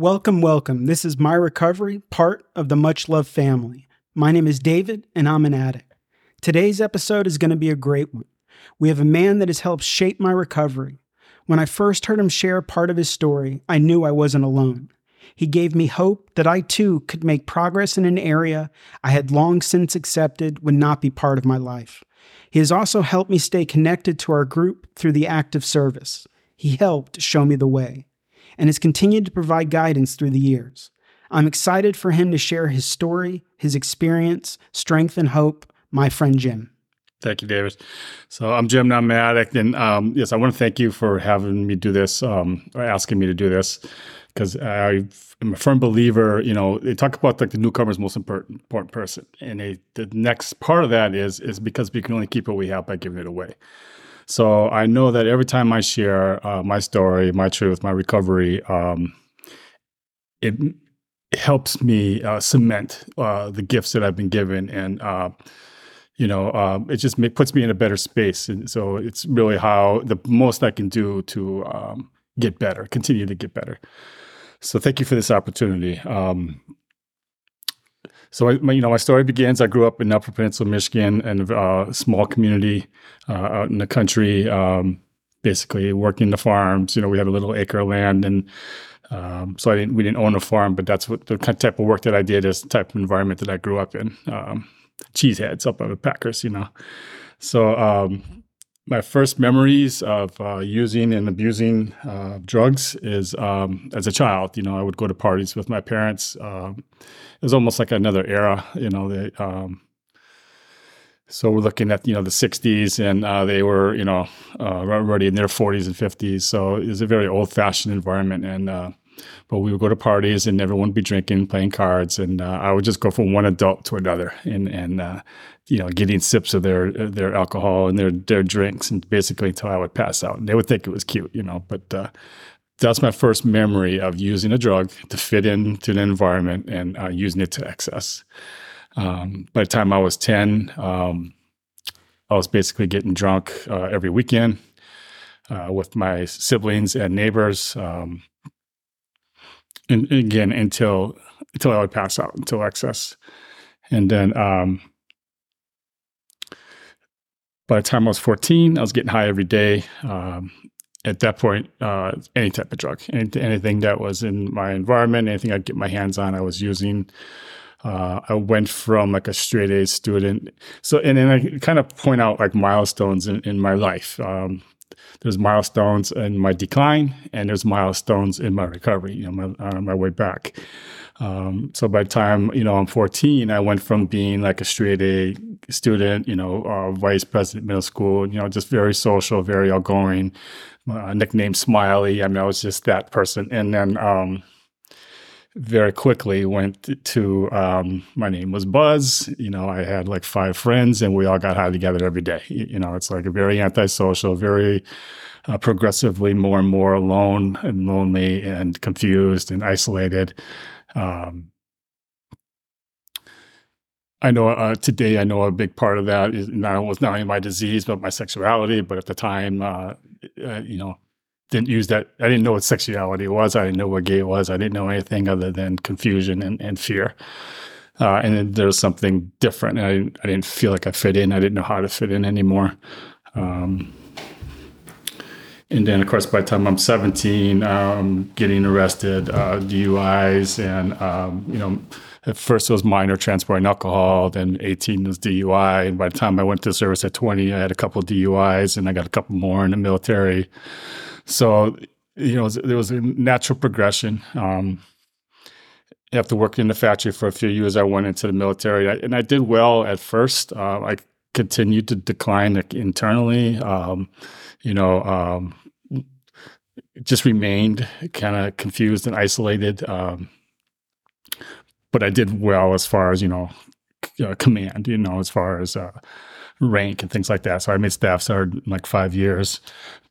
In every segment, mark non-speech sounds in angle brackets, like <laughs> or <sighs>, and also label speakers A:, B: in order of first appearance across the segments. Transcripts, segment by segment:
A: Welcome, welcome. This is my recovery, part of the Much Love family. My name is David, and I'm an addict. Today's episode is going to be a great one. We have a man that has helped shape my recovery. When I first heard him share part of his story, I knew I wasn't alone. He gave me hope that I too could make progress in an area I had long since accepted would not be part of my life. He has also helped me stay connected to our group through the act of service. He helped show me the way and has continued to provide guidance through the years. I'm excited for him to share his story, his experience, strength, and hope. My friend Jim.
B: Thank you, David. So I'm Jim, addict, and um, yes, I want to thank you for having me do this, um, or asking me to do this, because I am a firm believer. You know, they talk about like the newcomer's most important, important person, and they, the next part of that is is because we can only keep what we have by giving it away. So I know that every time I share uh, my story, my truth, my recovery, um, it, helps me uh, cement uh, the gifts that I've been given, and uh, you know, um, it just puts me in a better space. And so it's really how the most I can do to um, get better, continue to get better. So thank you for this opportunity. Um, so, I, my, you know, my story begins. I grew up in Upper Peninsula, Michigan, in a uh, small community uh, out in the country. Um, basically, working the farms. You know, we had a little acre of land, and um, so I didn't. We didn't own a farm, but that's what the type of work that I did is the type of environment that I grew up in. Um, cheeseheads up on the Packers, you know. So um, my first memories of uh, using and abusing uh, drugs is um, as a child. You know, I would go to parties with my parents. Um, it was almost like another era. You know, they, um, so we're looking at you know the '60s, and uh, they were you know uh, already in their 40s and 50s. So it was a very old-fashioned environment, and uh, but we would go to parties and everyone would be drinking, playing cards, and uh, I would just go from one adult to another, and and uh, you know getting sips of their their alcohol and their their drinks, and basically until I would pass out. And they would think it was cute, you know. But uh, that's my first memory of using a drug to fit into the environment and uh, using it to excess. Um, by the time I was ten, um, I was basically getting drunk uh, every weekend. Uh, with my siblings and neighbors. Um, and again until until I would pass out until excess, and then um, by the time I was 14, I was getting high every day. Um, at that point, uh, any type of drug, any, anything that was in my environment, anything I'd get my hands on, I was using. Uh, I went from like a straight A student. So, and then I kind of point out like milestones in, in my life. Um, there's milestones in my decline and there's milestones in my recovery, you know, my, uh, my way back. Um, so by the time, you know, I'm 14, I went from being like a straight A student, you know, uh, vice president middle school, you know, just very social, very outgoing, uh, nickname Smiley. I mean, I was just that person. And then, um, very quickly went to um, my name was Buzz. You know, I had like five friends, and we all got high together every day. You know, it's like a very antisocial, very uh, progressively more and more alone and lonely and confused and isolated. Um, I know uh, today. I know a big part of that is not was not only my disease but my sexuality. But at the time, uh, uh you know, didn't use that. I didn't know what sexuality was. I didn't know what gay was. I didn't know anything other than confusion and, and fear. Uh, and then there was something different. I, I didn't feel like I fit in. I didn't know how to fit in anymore. Um, and then, of course, by the time I'm 17, um, getting arrested, uh, DUIs, and um, you know, at first it was minor transporting alcohol, then 18 was DUI, and by the time I went to service at 20, I had a couple DUIs, and I got a couple more in the military. So, you know, there was a natural progression. Um, after working in the factory for a few years, I went into the military, and I did well at first. Uh, I continued to decline internally. Um, you know, um, just remained kind of confused and isolated. Um, but I did well as far as you know, uh, command. You know, as far as uh, rank and things like that. So I made staff sergeant like five years,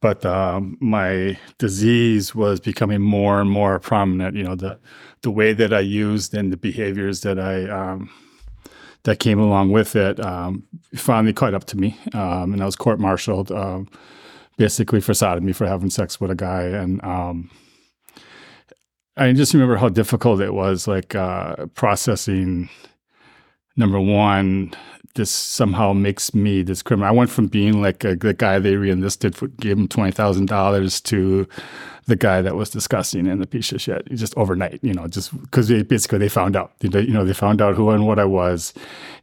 B: but um, my disease was becoming more and more prominent. You know, the the way that I used and the behaviors that I um, that came along with it um, finally caught up to me, um, and I was court-martialed um, basically for sodomy for having sex with a guy, and um, I just remember how difficult it was, like uh, processing. Number one, this somehow makes me this criminal. I went from being like a, the guy they reenlisted for, gave him twenty thousand dollars to the guy that was discussing in the piece of shit just overnight. You know, just because basically they found out. They, you know, they found out who and what I was,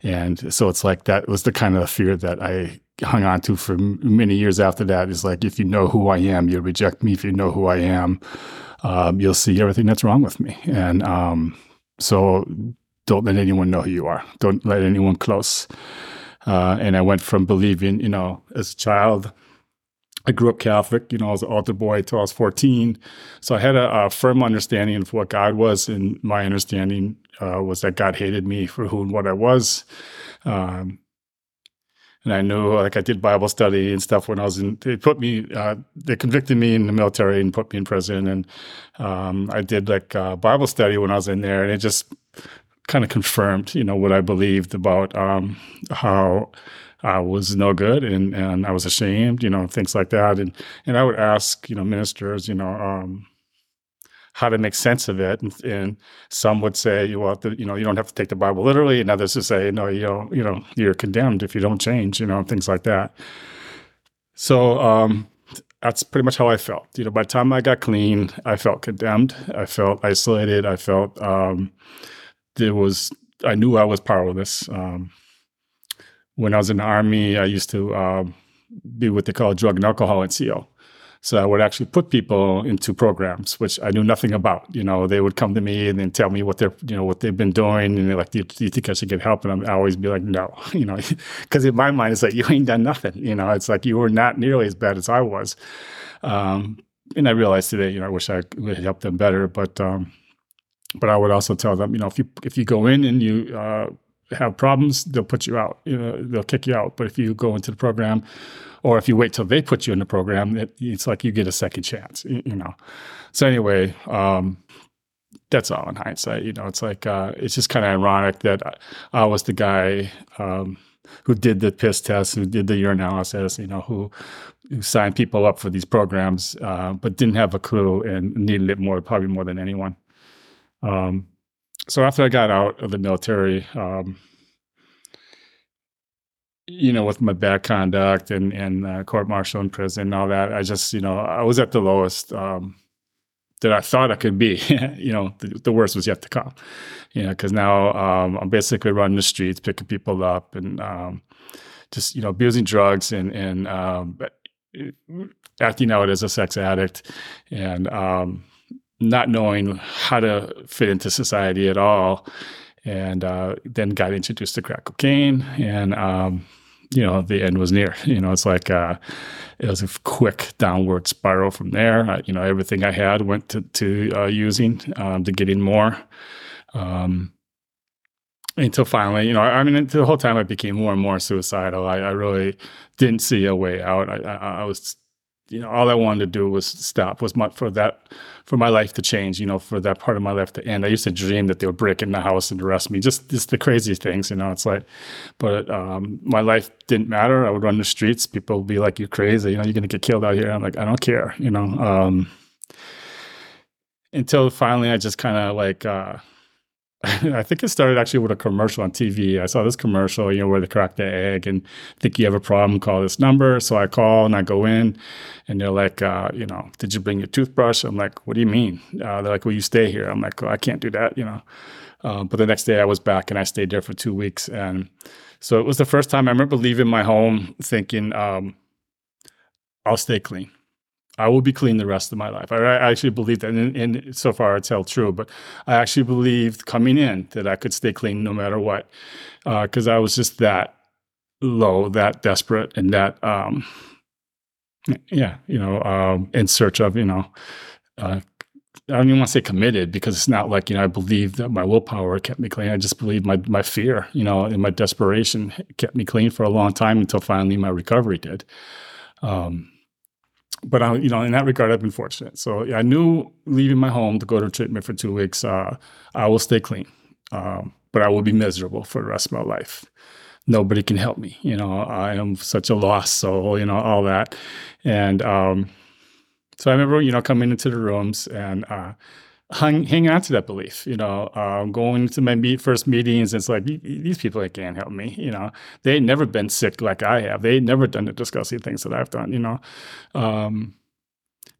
B: and so it's like that was the kind of fear that I hung on to for many years after that. Is like if you know who I am, you'll reject me. If you know who I am, um, you'll see everything that's wrong with me. And um, so don't let anyone know who you are. Don't let anyone close. Uh, and I went from believing, you know, as a child, I grew up Catholic, you know, I was an altar boy until I was 14. So I had a, a, firm understanding of what God was. And my understanding uh, was that God hated me for who and what I was. Um, and I knew, like, I did Bible study and stuff when I was in, they put me, uh, they convicted me in the military and put me in prison. And um, I did, like, uh, Bible study when I was in there. And it just, kind of confirmed, you know, what I believed about um, how I was no good and, and I was ashamed, you know, things like that. And and I would ask, you know, ministers, you know, um, how to make sense of it. And, and some would say, the, you know, you don't have to take the Bible literally, and others would say, no, you know, you know, you're condemned if you don't change, you know, things like that. So um, that's pretty much how I felt. You know, by the time I got clean, I felt condemned. I felt isolated. I felt um, there was I knew I was powerless. Um, when I was in the army, I used to uh, be what they call drug and alcohol NCO. So I would actually put people into programs which I knew nothing about. You know, they would come to me and then tell me what they're, you know, what they've been doing, and they're like, "Do you, do you think I should get help?" And i always be like, "No," <laughs> you know, <laughs> because in my mind it's like you ain't done nothing. You know, it's like you were not nearly as bad as I was. Um, and I realized today, you know, I wish I would help them better, but um, but I would also tell them, you know, if you if you go in and you uh, have problems, they'll put you out. You know, they'll kick you out. But if you go into the program, or if you wait till they put you in the program, it, it's like you get a second chance. You, know. So anyway, um, that's all in hindsight. You know, it's like uh, it's just kind of ironic that I, was the guy. Um, who did the piss test, who did the urinalysis, you know, who, who signed people up for these programs, uh, but didn't have a clue and needed it more, probably more than anyone. Um, so after I got out of the military, um, you know, with my bad conduct and and uh, court martial in prison and all that, I just you know I was at the lowest um, that I thought I could be. <laughs> you know, the, the, worst was yet to come. You know, because now um, I'm basically running the streets, picking people up, and um, just you know abusing drugs and and um, acting out as a sex addict, and um, not knowing how to fit into society at all. And uh, then got introduced to crack cocaine, and um, you know the end was near. You know, it's like uh, it was a quick downward spiral from there. Uh, you know, everything I had went to, to uh, using um, to getting more. Um, until finally, you know, I mean, the whole time I became more and more suicidal. I, I really didn't see a way out. I, I, I was you know, all I wanted to do was stop, was my, for that, for my life to change, you know, for that part of my life to end. I used to dream that they would break in the house and arrest me, just, just the crazy things, you know, it's like, but um, my life didn't matter. I would run the streets. People would be like, you're crazy, you know, you're going to get killed out here. I'm like, I don't care, you know. Um, until finally I just kind of like, uh, <laughs> I think it started actually with a commercial on TV. I saw this commercial, you know, where they crack the egg and think you have a problem, call this number. So I call and I go in and they're like, uh, you know, did you bring your toothbrush? I'm like, what do you mean? Uh, they're like, will you stay here? I'm like, I can't do that, you know. Uh, but the next day I was back and I stayed there for two weeks. And so it was the first time I remember leaving my home thinking, um, I'll stay clean. I will be clean the rest of my life. I, actually believe that, and, and, so far it's held true. But I actually believed coming in that I could stay clean no matter what, because uh, I was just that low, that desperate, and that, um, yeah, you know, um, in search of, you know, uh, I don't even want to say committed because it's not like you know I believe that my willpower kept me clean. I just believe my my fear, you know, and my desperation kept me clean for a long time until finally my recovery did. Um, but I, you know, in that regard, I've been fortunate. So I knew leaving my home to go to treatment for two weeks, uh, I will stay clean, um, but I will be miserable for the rest of my life. Nobody can help me. You know, I am such a lost soul. You know, all that, and um, so I remember, you know, coming into the rooms and uh, hang on to that belief, you know, um, going to my meet, first meetings. It's like, these people can't help me, you know, they never been sick like I have. They never done the disgusting things that I've done, you know. Um,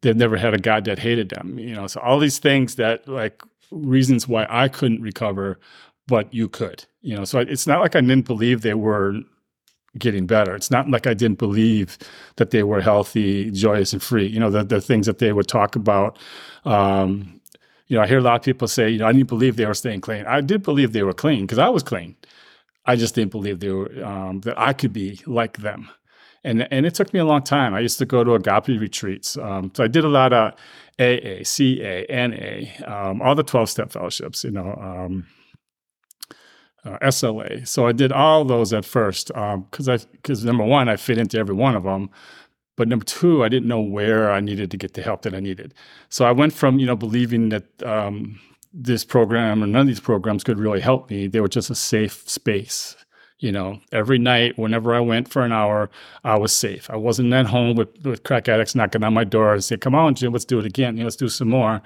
B: they've never had a God that hated them, you know. So all these things that like reasons why I couldn't recover, but you could, you know. So it's not like I didn't believe they were getting better. It's not like I didn't believe that they were healthy, joyous, and free. You know, the, the things that they would talk about. Um, you know, I hear a lot of people say, you know, I didn't believe they were staying clean. I did believe they were clean because I was clean. I just didn't believe they were um, that I could be like them. And, and it took me a long time. I used to go to agape retreats. Um, so I did a lot of AA, CA, NA, um, all the 12 step fellowships, you know, um, uh, SLA. So I did all those at first because um, I because number one, I fit into every one of them. But number two, I didn't know where I needed to get the help that I needed. So I went from, you know, believing that um, this program or none of these programs could really help me. They were just a safe space. You know, every night, whenever I went for an hour, I was safe. I wasn't at home with, with crack addicts knocking on my door and saying, "Come on, Jim, let's do it again. You know, let's do some more."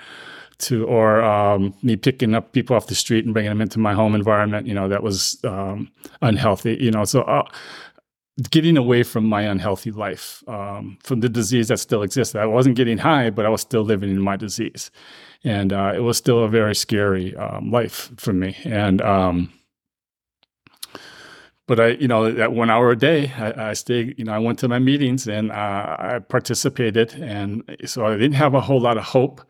B: To or um, me picking up people off the street and bringing them into my home environment. You know, that was um, unhealthy. You know, so uh, getting away from my unhealthy life, um, from the disease that still existed. I wasn't getting high, but I was still living in my disease, and uh, it was still a very scary um, life for me. And um, but I, you know, that one hour a day, I, I stayed. You know, I went to my meetings and uh, I participated, and so I didn't have a whole lot of hope.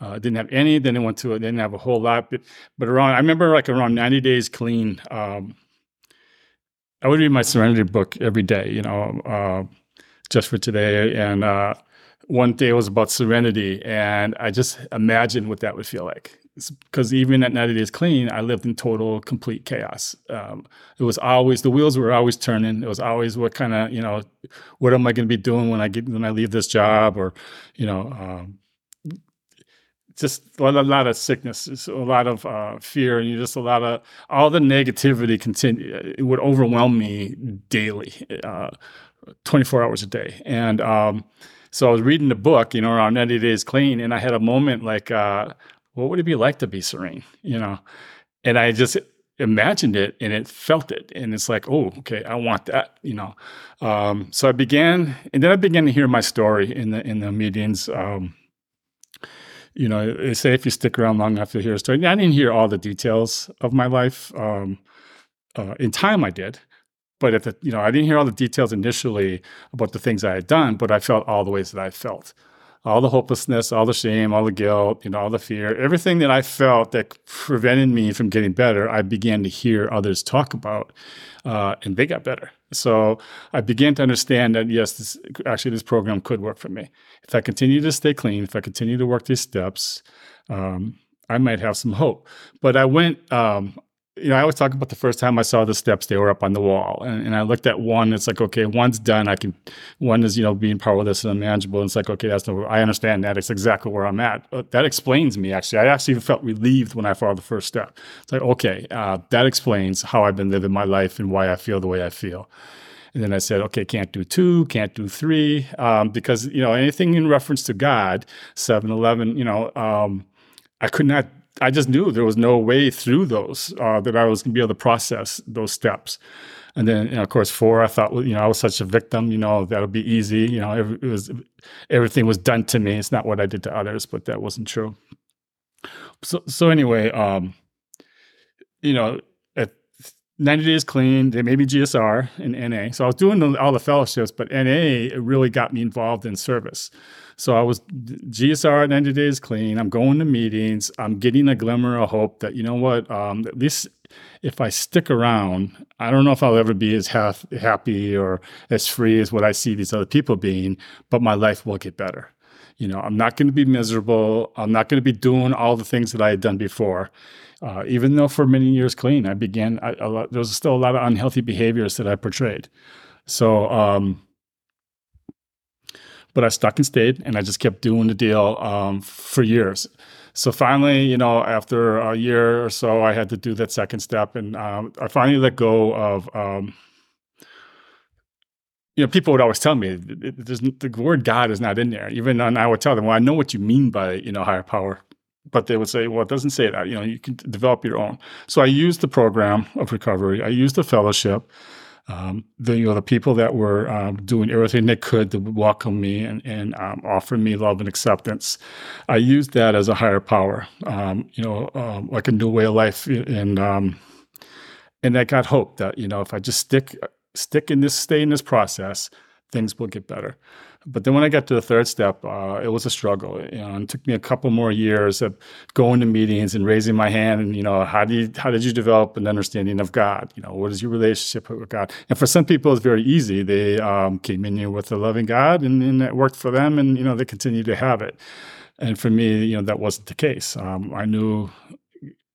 B: Uh, I didn't have any. Then I went to it. Didn't have a whole lot, but, but around I remember like around ninety days clean. Um, I would read my Serenity book every day, you know, uh, just for today. And uh, one day was about serenity, and I just imagined what that would feel like. Because even at 90 days clean, I lived in total, complete chaos. Um, it was always the wheels were always turning. It was always what kind of you know, what am I going to be doing when I get when I leave this job, or you know, um, just a lot of sickness, a lot of uh, fear, and just a lot of all the negativity. Continue, it would overwhelm me daily, uh, twenty four hours a day. And um, so I was reading the book, you know, around ninety days clean, and I had a moment like, uh, what would it be like to be serene, you know? And I just imagined it and it felt it and it's like oh okay i want that you know um, so i began and then i began to hear my story in the in the meetings um, you know, they say if you stick around long enough, you'll hear a story. I didn't hear all the details of my life. Um, uh, in time, I did, but at the, you know, I didn't hear all the details initially about the things I had done, but I felt all the ways that I felt, all the hopelessness, all the shame, all the guilt, you know, all the fear, everything that I felt that prevented me from getting better. I began to hear others talk about, uh, and they got better. So I began to understand that yes, this, actually this program could work for me. If I continue to stay clean, if I continue to work these steps, um, I might have some hope. But I went, um, you know, I always talk about the first time I saw the steps, they were up on the wall. And, and I looked at one, it's like, okay, one's done. I can, one is, you know, being powerless and unmanageable. And it's like, okay, that's no, I understand that. It's exactly where I'm at. But that explains me, actually. I actually felt relieved when I followed the first step. It's like, okay, uh, that explains how I've been living my life and why I feel the way I feel. And then I said, okay, can't do two, can't do three, um, because, you know, anything in reference to God, 7 Eleven, you know, um, I could not I just knew there was no way through those uh, that I was going to be able to process those steps. And then, you know, of course, four, I thought, you know, I was such a victim, you know, that would be easy. You know, it was everything was done to me. It's not what I did to others, but that wasn't true. So, so anyway, um, you know, at 90 days clean, they made me GSR and NA. So I was doing all the fellowships, but NA really got me involved in service. So I was GSR at 90 days clean. I'm going to meetings. I'm getting a glimmer of hope that, you know what, um, at least if I stick around, I don't know if I'll ever be as half, happy or as free as what I see these other people being, but my life will get better. You know, I'm not going to be miserable. I'm not going to be doing all the things that I had done before. Uh, even though for many years clean, I began, I, lot, there was still a lot of unhealthy behaviors that I portrayed. So, um, but I stuck and stayed, and I just kept doing the deal um, for years. So finally, you know, after a year or so, I had to do that second step, and um, I finally let go of. Um, you know, people would always tell me the word God is not in there. Even and I would tell them, "Well, I know what you mean by you know higher power." but they would say, well, it doesn't say that. You know, you can develop your own. So I used the program of recovery. I used the fellowship. Um, the you know the people that were um, doing everything they could to welcome me and, and um, offer me love and acceptance. I used that as a higher power, um, you know, um, like a new way of life, and um, and I got hope that you know if I just stick stick in this, stay in this process, things will get better. But then when I got to the third step, uh, it was a struggle. You know, it took me a couple more years of going to meetings and raising my hand. And you know, how do you, how did you develop an understanding of God? You know, what is your relationship with God? And for some people, it's very easy. They um, came in here with a loving God, and, and it worked for them, and you know, they continue to have it. And for me, you know, that wasn't the case. Um, I knew,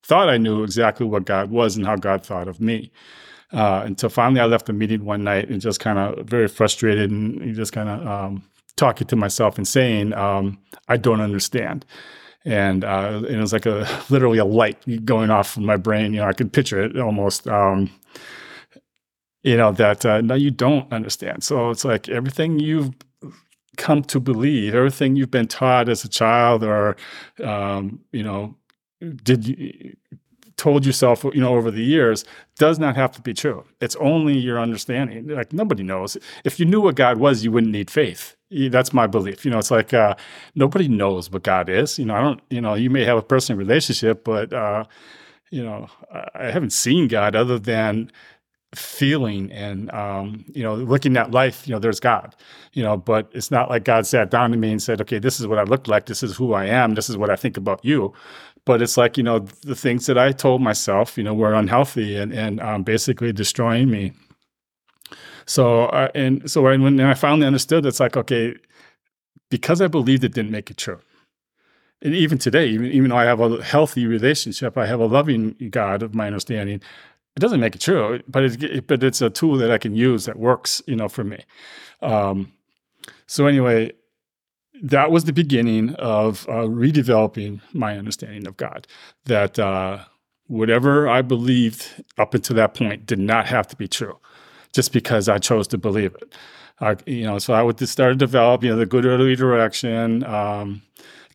B: thought I knew exactly what God was and how God thought of me. Uh, until finally I left the meeting one night and just kind of very frustrated and just kind of um, talking to myself and saying, um, I don't understand. And, uh, and, it was like a <laughs> literally a light going off in my brain. You know, I could picture it almost. Um, you know that uh, you don't understand. So it's like everything you've come to believe, everything you've been taught as a child, or um, you know, did you, told yourself, you know, over the years does not have to be true. It's only your understanding. Like nobody knows. If you knew what God was, you wouldn't need faith. That's my belief. You know, it's like uh, nobody knows what God is. You know, I don't. You know, you may have a personal relationship, but uh, you know, I haven't seen God other than feeling and um, you know looking at life you know there's god you know but it's not like god sat down to me and said okay this is what i look like this is who i am this is what i think about you but it's like you know the things that I told myself, you know, were unhealthy and and um, basically destroying me. So uh, and so when, when I finally understood, it's like okay, because I believed it didn't make it true. And even today, even, even though I have a healthy relationship, I have a loving God of my understanding. It doesn't make it true, but it, but it's a tool that I can use that works, you know, for me. Um, so anyway, that was the beginning of uh, redeveloping my understanding of God. That uh, whatever I believed up until that point did not have to be true, just because I chose to believe it. You know, so I would start to develop, you know, the good early direction. Um,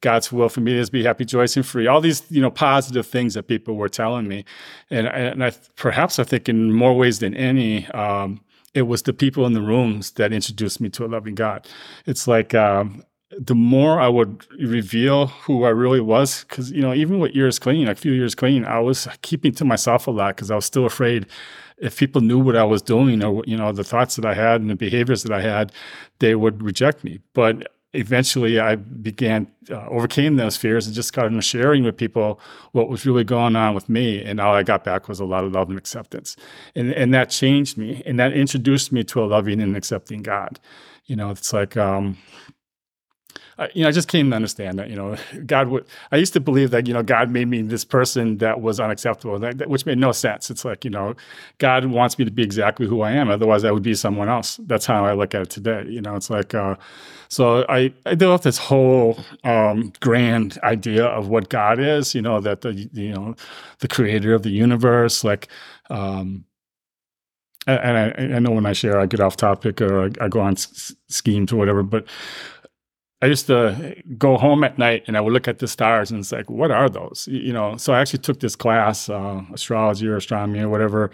B: God's will for me is be happy, joyous, and free. All these, you know, positive things that people were telling me, and and I, perhaps I think in more ways than any, um, it was the people in the rooms that introduced me to a loving God. It's like um, the more I would reveal who I really was, because you know, even with years clean, like a few years clean, I was keeping to myself a lot because I was still afraid if people knew what I was doing or you know the thoughts that I had and the behaviors that I had, they would reject me. But eventually, I began uh, overcame those fears and just started sharing with people what was really going on with me, and all I got back was a lot of love and acceptance, and and that changed me, and that introduced me to a loving and accepting God. You know, it's like. Um, I, you know, I just came to understand that, you know, <laughs> God would, I used to believe that, you know, God made me this person that was unacceptable, that, that, which made no sense. It's like, you know, God wants me to be exactly who I am. Otherwise, I would be someone else. That's how I look at it today. You know, it's like, uh, so I, I developed this whole um, grand idea of what God is, you know, that the, you know, the creator of the universe, like, um, and I, I, know when I share, I get off topic or I, I go on s- schemes or whatever, but I used to go home at night and I would look at the stars and it's like, what are those? You know, so I actually took this class, uh, astrology or astronomy or whatever,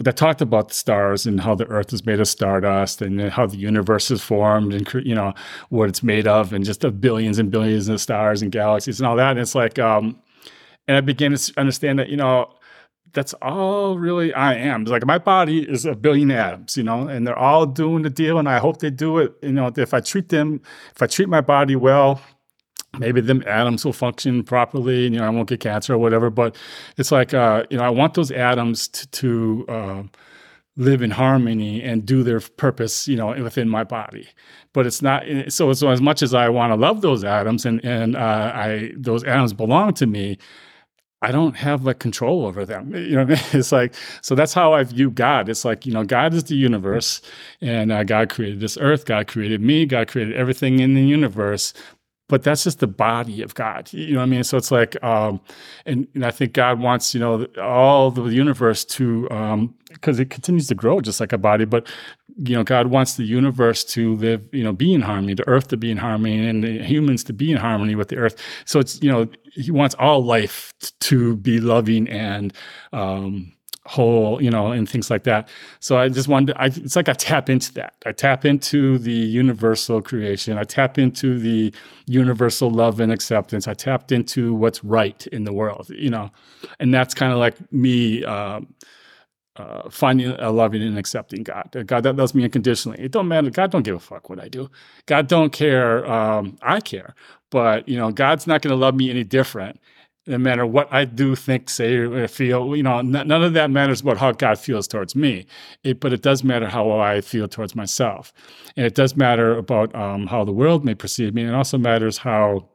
B: that talked about the stars and how the Earth is made of stardust and how the universe is formed and you know what it's made of and just the billions and billions of stars and galaxies and all that. And it's like, um, and I began to understand that you know that's all really I am. It's like my body is a billion atoms, you know, and they're all doing the deal, and I hope they do it. You know, if I treat them, if I treat my body well, maybe them atoms will function properly, and you know, I won't get cancer or whatever. But it's like, uh, you know, I want those atoms to, to uh, live in harmony and do their purpose, you know, within my body. But it's not so. So as much as I want to love those atoms, and and uh, I those atoms belong to me I don't have like control over them. <laughs> You know, I mean? it's like so that's how I view God. It's like you know, God is the universe, and uh, God created this earth. God created me. God created everything in the universe. but that's just the body of God. You know what I mean? So it's like, um, and, and I think God wants, you know, all the universe to, because um, it continues to grow just like a body, but, you know, God wants the universe to live, you know, be in harmony, the earth to be in harmony, and the humans to be in harmony with the earth. So it's, you know, He wants all life to be loving and, um, whole, you know, and things like that. So I just wanted, to, I, it's like I tap into that. I tap into the universal creation. I tap into the universal love and acceptance. I tapped into what's right in the world, you know, and that's kind of like me. Um, uh, finding a loving and accepting God. God that loves me unconditionally. It don't matter. God don't give a fuck what I do. God don't care. Um, I care, but you know, God's not going to love me any different no matter what I do, think, say, or feel, you know, n- none of that matters about how God feels towards me. It, but it does matter how I feel towards myself. And it does matter about um, how the world may perceive me. And it also matters how,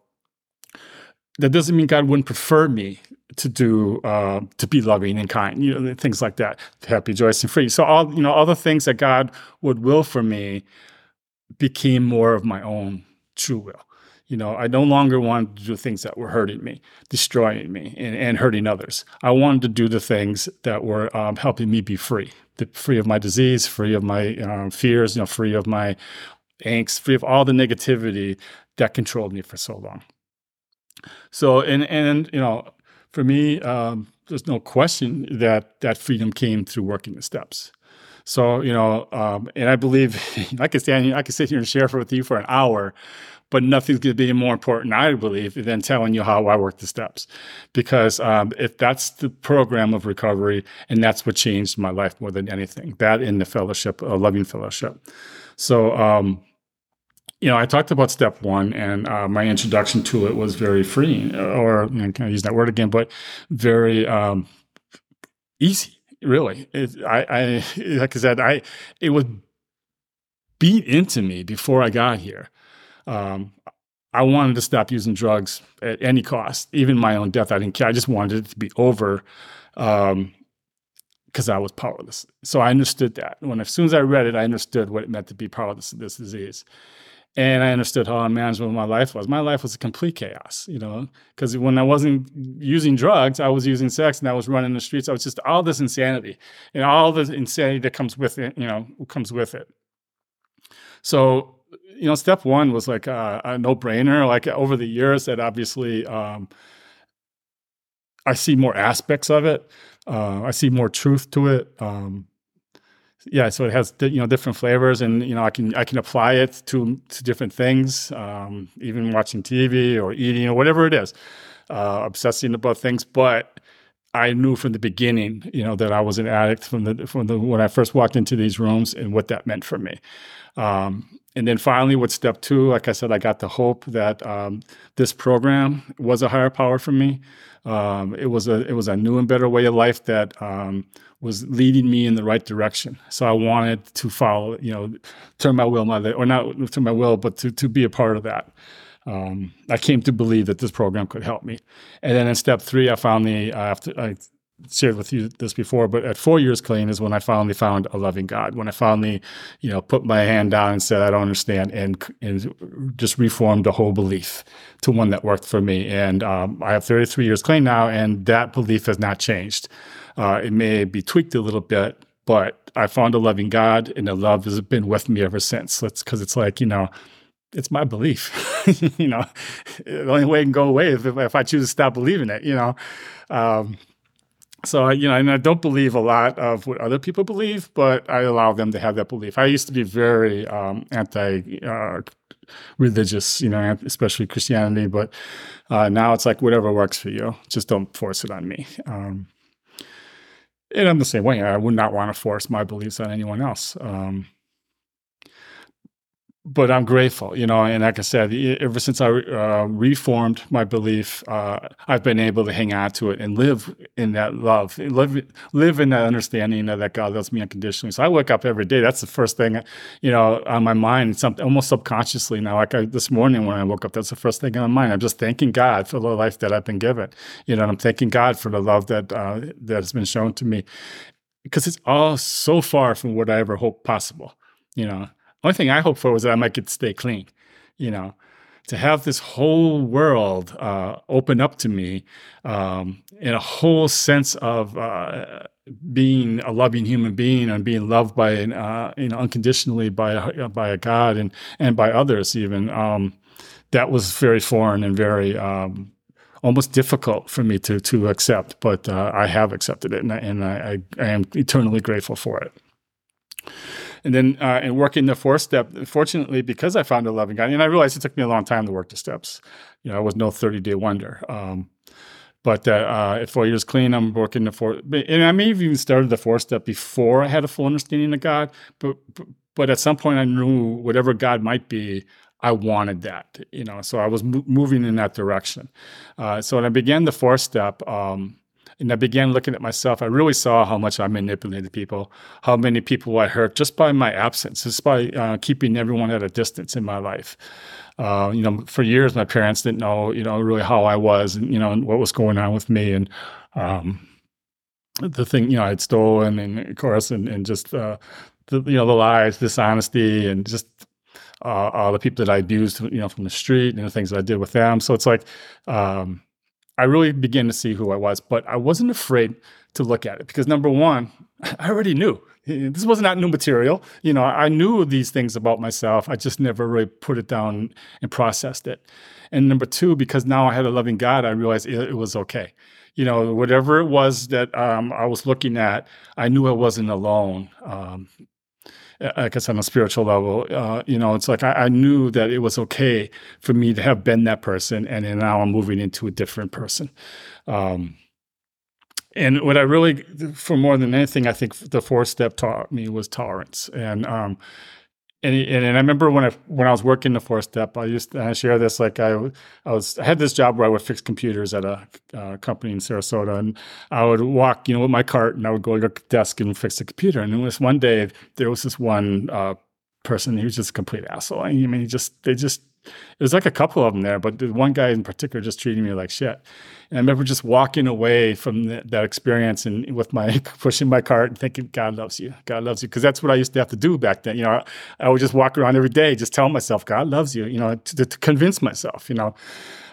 B: that doesn't mean God wouldn't prefer me to do, uh, to be loving and kind, you know, things like that, happy, joyous, and free. So all, you know, all the things that God would will for me became more of my own true will. You know, I no longer wanted to do things that were hurting me, destroying me, and, and hurting others. I wanted to do the things that were um, helping me be free, the, free of my disease, free of my um, fears, you know, free of my angst, free of all the negativity that controlled me for so long. So, and and you know, for me, um, there's no question that that freedom came through working the steps. So, you know, um, and I believe <laughs> I could stand here, I could sit here and share with you for an hour but nothing's going to be more important, I believe, than telling you how I work the steps. Because um, if that's the program of recovery, and that's what changed my life more than anything, that in the fellowship, a loving fellowship. So, um, you know, I talked about step one, and uh, my introduction to it was very free, or you know, use that word again? But very um, easy, really. It, I, I, like I said, I it was beat into me before I got here. Um, I wanted to stop using drugs at any cost, even my own death. I didn't care. I just wanted it to be over because um, I was powerless. So I understood that. When as soon as I read it, I understood what it meant to be powerless in this disease. And I understood how unmanageable my life was. My life was a complete chaos, you know, because when I wasn't using drugs, I was using sex and I was running the streets. I was just all this insanity and all the insanity that comes with it, you know, comes with it. So you know, step one was like a, a no brainer. Like over the years, that obviously um, I see more aspects of it. Uh, I see more truth to it. Um, yeah, so it has you know different flavors, and you know I can I can apply it to to different things, um, even watching TV or eating or whatever it is, uh, obsessing about things. But I knew from the beginning, you know, that I was an addict from the from the when I first walked into these rooms and what that meant for me. Um, and then finally, with step two, like I said, I got the hope that um, this program was a higher power for me. Um, it was a it was a new and better way of life that um, was leading me in the right direction. So I wanted to follow, you know, turn my will, my or not turn my will, but to to be a part of that. Um, I came to believe that this program could help me. And then in step three, I found the uh, after I shared with you this before, but at four years clean is when I finally found a loving God. When I finally, you know, put my hand down and said, I don't understand, and and just reformed the whole belief to one that worked for me. And um, I have 33 years clean now, and that belief has not changed. Uh, it may be tweaked a little bit, but I found a loving God, and the love has been with me ever since. That's because it's like you know. It's my belief, <laughs> you know. The only way it can go away is if, if I choose to stop believing it, you know. Um, so you know, and I don't believe a lot of what other people believe, but I allow them to have that belief. I used to be very um, anti. Uh, religious, you know, especially Christianity. But uh, now it's like whatever works for you. Just don't force it on me. Um, and I'm the same way. I would not want to force my beliefs on anyone else. Um, but I'm grateful, you know, and like I said, ever since I uh, reformed my belief, uh, I've been able to hang on to it and live in that love, live live in that understanding that God loves me unconditionally. So I wake up every day. That's the first thing, you know, on my mind, something almost subconsciously now. Like I, this morning when I woke up, that's the first thing on my mind. I'm just thanking God for the life that I've been given, you know, and I'm thanking God for the love that uh, that has been shown to me, because it's all so far from what I ever hoped possible, you know. Only thing I hoped for was that I might get to stay clean, you know. to have this whole world uh, open up to me um, in a whole sense of uh, being a loving human being and being loved by uh, you know unconditionally by a, by a God and and by others even um, that was very foreign and very um, almost difficult for me to to accept but uh, I have accepted it and, I, and I, I am eternally grateful for it and then uh, and working the fourth step, fortunately, because I found a loving God, and I realized it took me a long time to work the steps. You know, I was no 30 day wonder. Um, but uh, uh, at four years clean, I'm working the four, and I may have even started the fourth step before I had a full understanding of God. But but at some point, I knew whatever God might be, I wanted that. You know, so I was mo- moving in that direction. Uh, so when I began the fourth step, um, and I began looking at myself, I really saw how much I manipulated people, how many people I hurt just by my absence, just by uh, keeping everyone at a distance in my life. Uh, you know, for years, my parents didn't know, you know, really how I was and, you know, and what was going on with me. And, um, the thing, you know, I'd stolen and of course, and, and just, uh, the, you know, the lies, dishonesty, and just uh, all the people that I abused, you know, from the street and the things that I did with them. So it's like, um, I really began to see who I was, but I wasn't afraid to look at it because number one, <laughs> I already knew this was not new material. You know, I knew these things about myself. I just never really put it down and processed it. And number two, because now I had a loving God, I realized it, was okay. You know, whatever it was that um, I was looking at, I knew I wasn't alone. Um, I guess on a spiritual level, uh, you know, it's like I, I, knew that it was okay for me to have been that person, and, and now I'm moving into a different person. Um, and what I really, for more than anything, I think the fourth step taught me was tolerance. And um, and, and, and I remember when I when I was working the fourth step, I used to, I share this like I I was I had this job where I would fix computers at a uh, company in Sarasota, and I would walk you know with my cart and I would go to the desk and fix the computer. And it was one day there was this one uh, person he was just a complete asshole. I mean, he just they just it was like a couple of them there, but the one guy in particular just treating me like shit. And I remember just walking away from the, that experience and with my <laughs> pushing my cart and thinking, God loves you, God loves you, because that's what I used to have to do back then. You know, I, I, would just walk around every day, just telling myself, God loves you, you know, to, to convince myself, you know,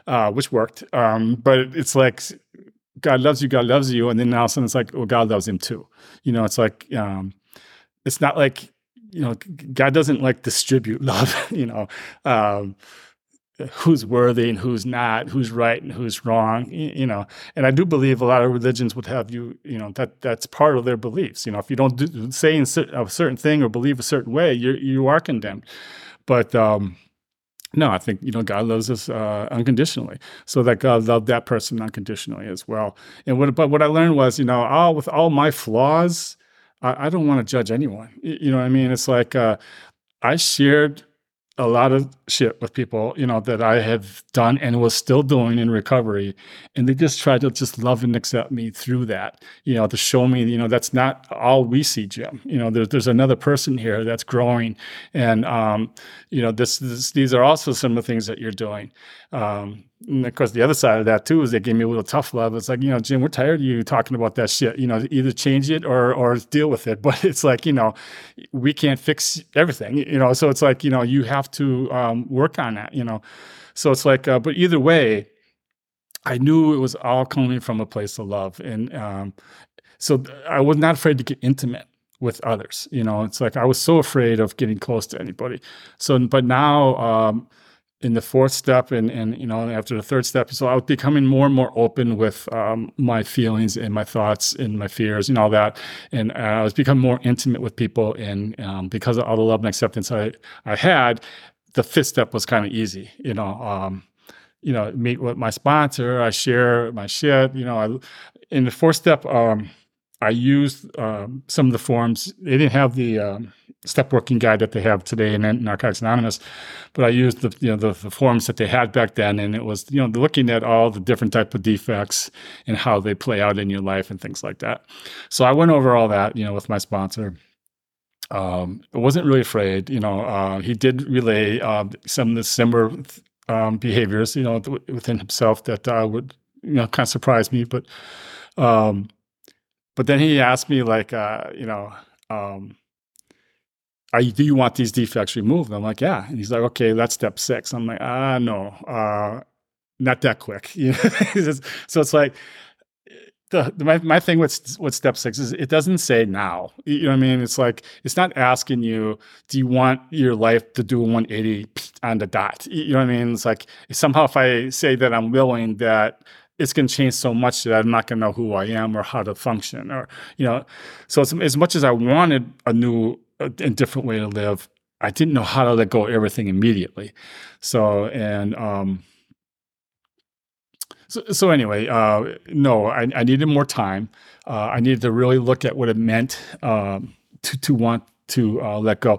B: uh, which worked. Um, but it's like God loves you, God loves you, and then all of a sudden it's like, well, God loves him too. You know, it's like um, it's not like you know, God doesn't like distribute love, <laughs> you know, um, who's worthy and who's not, who's right and who's wrong, you know. And I do believe a lot of religions would have you, you know, that that's part of their beliefs. You know, if you don't do, say a certain thing or believe a certain way, you you are condemned. But um, no, I think you know God loves us uh, unconditionally, so that God loved that person unconditionally as well. And what, but what I learned was, you know, all with all my flaws, I, I don't want to judge anyone. You know what I mean? It's like uh, I shared a lot of shit with people, you know, that I have done and was still doing in recovery. And they just tried to just love and accept me through that, you know, to show me, you know, that's not all we see, Jim. You know, there's, there's another person here that's growing. And, um, you know, this, this, these are also some of the things that you're doing. Um, and of course, the other side of that too is they gave me a little tough love. It's like, you know, Jim, we're tired of you talking about that shit. You know, either change it or or deal with it. <laughs> But it's like, you know, we can't fix everything. You know, so it's like, you know, you have to um, work on that. You know, so it's like, uh, but either way, I knew it was all coming from a place of love, and um, so I was not afraid to get intimate with others. You know, it's like I was so afraid of getting close to anybody. So, but now. Um, in the fourth step and, and you know after the third step so i was becoming more and more open with um, my feelings and my thoughts and my fears and all that. And uh, i was becoming more intimate with people and um, because of all the love and acceptance i, I had the fifth step was kind of easy you know um, you know meet with my sponsor i share my shit you know I, in the fourth step um, i used um, some of the forms they didn't have the um, step working guide that they have today in Narcotics Anonymous, but I used the you know the, the, forms that they had back then, and it was you know looking at all the different type of defects and how they play out in your life and things like that. So I went over all that you know with my sponsor. Um, I wasn't really afraid. You know, uh, he did relay uh, some of the similar um, behaviors you know within himself that uh, would you know kind of surprise me, but. Um, but then he asked me like, uh, you know, um, do you want these defects removed? I'm like, yeah. And he's like, okay, that's step six. I'm like, ah, no, uh, not that quick. <laughs> <laughs> So it's like, the, my, my thing with with step six is it doesn't say now. You know what I mean? It's like it's not asking you, do you want your life to do a 180 on the dot? You know what I mean? It's like somehow if I say that I'm willing, that it's going to change so much that I'm not going to know who I am or how to function, or you know. So as much as I wanted a new, a, different way to live, I didn't know how to let go of everything immediately. So and um, so, so anyway, uh, no, I, I, needed more time. Uh, I needed to really look at what it meant um, to to want to uh, let go.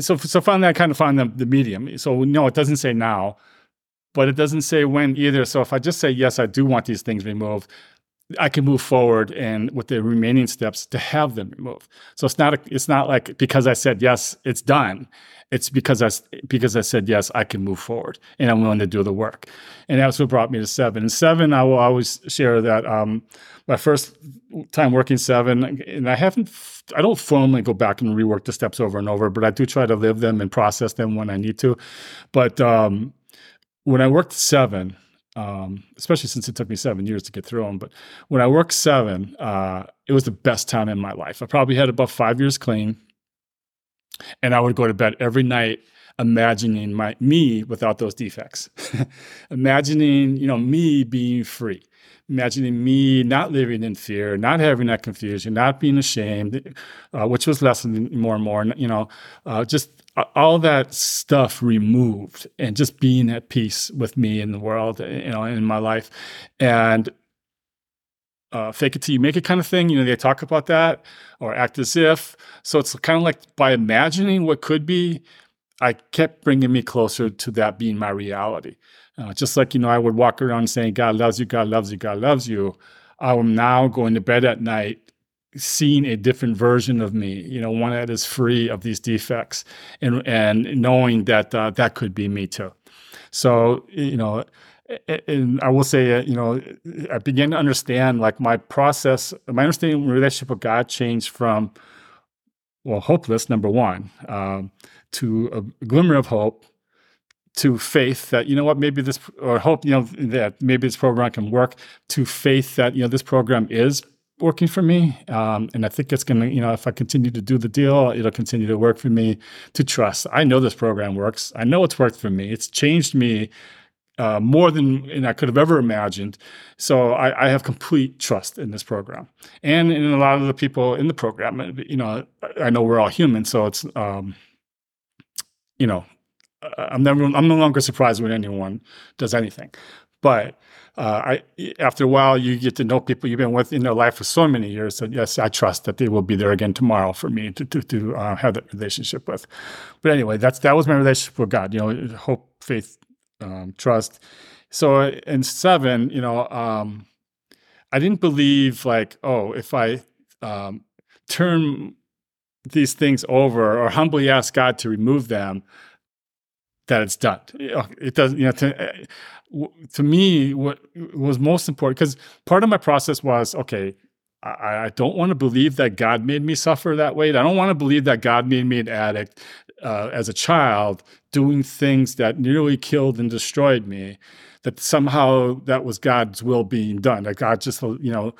B: So so finally, I kind of found the, the medium. So no, it doesn't say now, but it doesn't say when either. So if I just say yes, I do want these things removed. I can move forward and with the remaining steps to have them removed. So it's not a, it's not like because I said yes, it's done. It's because I because I said yes, I can move forward and I'm willing to do the work. And that's what brought me to seven. And seven, I will always share that um, my first time working seven, and I haven't, I don't formally go back and rework the steps over and over, but I do try to live them and process them when I need to. But um, when I worked seven, um, especially since it took me seven years to get through them. But when I worked seven, uh, it was the best time in my life. I probably had about five years clean. And I would go to bed every night imagining my me without those defects. <laughs> imagining, you know, me being free. Imagining me not living in fear, not having that confusion, not being ashamed, uh, which was lessening more and more. You know, uh, just all that stuff removed, and just being at peace with me in the world, you know, in my life, and uh, fake it till you make it kind of thing. You know, they talk about that or act as if. So it's kind of like by imagining what could be, I kept bringing me closer to that being my reality. Uh, just like, you know, I would walk around saying, God loves you, God loves you, God loves you. I'm now going to bed at night seeing a different version of me, you know, one that is free of these defects and, and knowing that uh, that could be me too. So, you know, and I will say, uh, you know, I began to understand like my process, my understanding relationship with God changed from, well, hopeless, number one, um, to a glimmer of hope, to faith that, you know what, maybe this, or hope, you know, that maybe this program can work, to faith that, you know, this program is working for me. Um, and I think it's going to, you know, if I continue to do the deal, it'll continue to work for me to trust. I know this program works. I know it's worked for me. It's changed me uh, more than I could have ever imagined. So I, I, have complete trust in this program, and in a lot of the people in the program. You know, I know we're all human, so it's um, you know, I'm never, I'm no longer surprised when anyone does anything, but. Uh, I, after a while, you get to know people you've been with in their life for so many years that yes, I trust that they will be there again tomorrow for me to to, to uh, have that relationship with. But anyway, that's that was my relationship with God. You know, hope, faith, um, trust. So in seven, you know, um, I didn't believe like, oh, if I um, turn these things over or humbly ask God to remove them, that it's done. It doesn't, you know, to, to me, what was most important, because part of my process was, okay, I, I don't want to believe that God made me suffer that way. I don't want to believe that God made me an addict uh, as a child doing things that nearly killed and destroyed me that somehow that was god's will being done that god just you know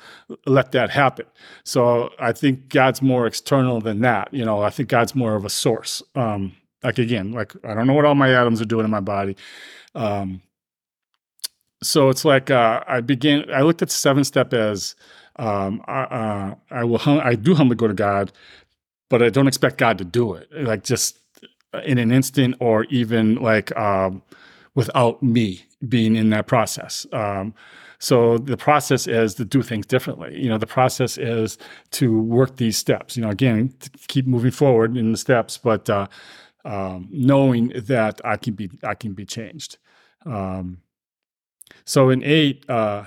B: let that happen so i think god's more external than that you know i think god's more of a source um, like again like i don't know what all my atoms are doing in my body um, so it's like uh, i began i looked at seven step as um, I, uh, I will hum- i do humbly go to god but i don't expect god to do it like just in an instant or even like um, without me being in that process. Um, so the process is to do things differently. You know, the process is to work these steps. You know, again, keep moving forward in the steps, but uh, um, knowing that I can be I can be changed. Um, so in eight, uh,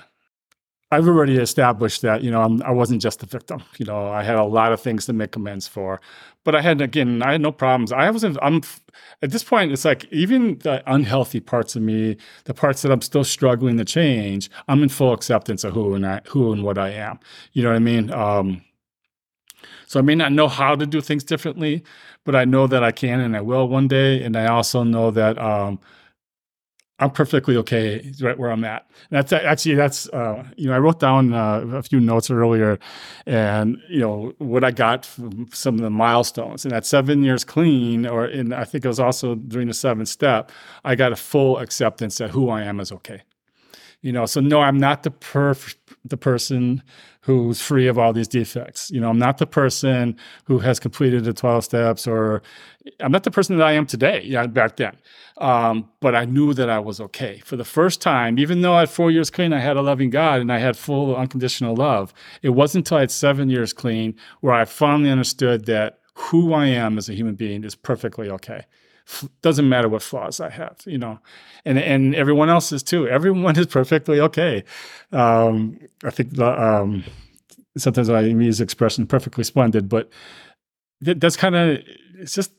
B: I've already established that you know I'm, I was not just a victim. You know, I had a lot of things to make amends for, but I had again, I had no problems. I wasn't. I'm at this point. It's like even the unhealthy parts of me, the parts that I'm still struggling to change. I'm in full acceptance of who and I, who and what I am. You know what I mean? Um, So I may not know how to do things differently, but I know that I can and I will one day. And I also know that um, I'm perfectly okay right where I'm at. And that's actually that's uh, you know I wrote down uh, a few notes earlier, and you know what I got from some of the milestones. And that seven years clean, or in I think it was also during the seventh step, I got a full acceptance that who I am is okay. You know, so no, I'm not the perf the person who's free of all these defects. You know, I'm not the person who has completed the 12 steps, or I'm not the person that I am today, yeah, back then. Um, but I knew that I was okay. For the first time, even though I had four years clean, I had a loving God and I had full unconditional love. It wasn't until I had seven years clean where I finally understood that who I am as a human being is perfectly okay doesn't matter what flaws I have, you know, and and everyone else is too. Everyone <laughs> is perfectly okay. Um, I think the, um, sometimes I use the expression "perfectly splendid," but that's kind of it's just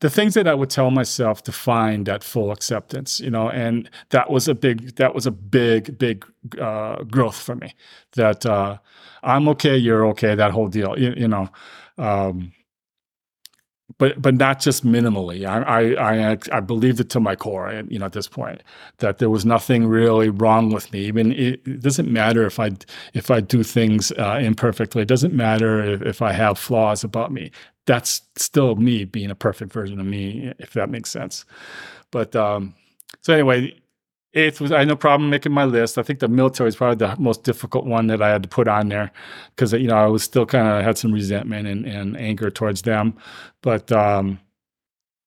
B: the things that I would tell myself to find that full acceptance, you know, and that was a big that was a big big uh, growth for me. That uh, I'm okay, you're okay, that whole deal, you, you know. Um, but but not just minimally. I I I, I believed it to my core, you know, at this point, that there was nothing really wrong with me. Even it, it doesn't matter if I if I do things uh, imperfectly. It doesn't matter if, if I have flaws about me. That's still me being a perfect version of me, if that makes sense. But um, so anyway, Eighth was I had no problem making my list. I think the military is probably the most difficult one that I had to put on there because you know I was still kind of had some resentment and, and, anger towards them, but um,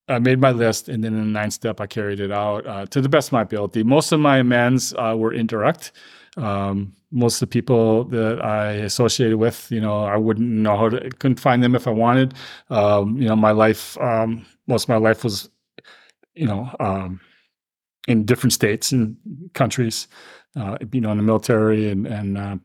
B: I made my list and then in the ninth step I carried it out uh, to the best of my ability. Most of my amends uh, were indirect. Um, most of the people that I associated with, you know, I wouldn't know how to couldn't find them if I wanted. Um, you know, my life, um, most of my life was, you know um, in different states and countries, uh, you know, in the military. And, and uh,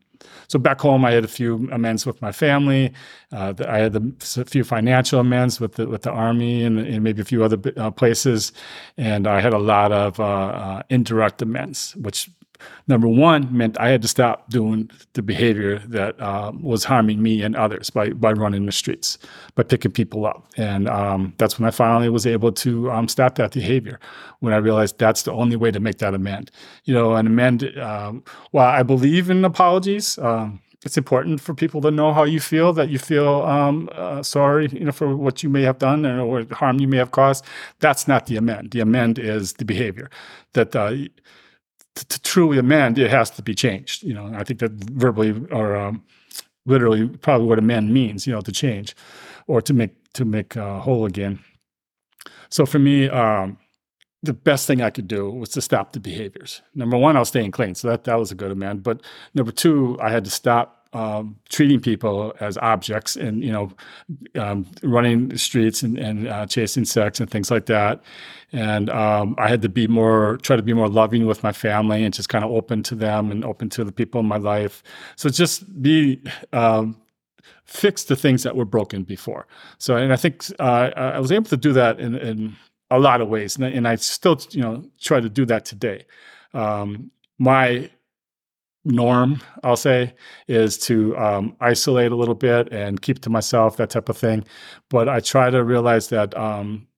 B: so back home, I had a few amends with my family. Uh, I had a few financial amends with the, with the army and, and maybe a few other uh, places. And I had a lot of uh, uh, indirect amends, which number one meant I had to stop doing the behavior that uh, was harming me and others by by running the streets, by picking people up, and um, that's when I finally was able to um, stop that behavior. When I realized that's the only way to make that amend. You know, an amend. Um, while I believe in apologies. Um, it's important for people to know how you feel that you feel um, uh, sorry you know for what you may have done or, or harm you may have caused that's not the amend the amend is the behavior that uh, to, truly amend, it has to be changed. You know, I think that verbally or um, literally probably what amend means. You know, to change or to make to make uh, whole again. So for me, um, the best thing I could do was to stop the behaviors. Number one, I was staying clean, so that that was a good amend. But number two, I had to stop um, treating people as objects and you know um, running the streets and, and uh, chasing sex and things like that. And um, i had to be more try to be more loving with my family and just kind of open to them and open to the people in my life. So just be um, fix the things that were broken before. So and i think uh, i was able to do that in, in a lot of ways. And, and i still you know try to do that today. Um, my norm, I'll say, is to um, isolate a little bit and keep to myself, that type of thing. But I try to realize that, um,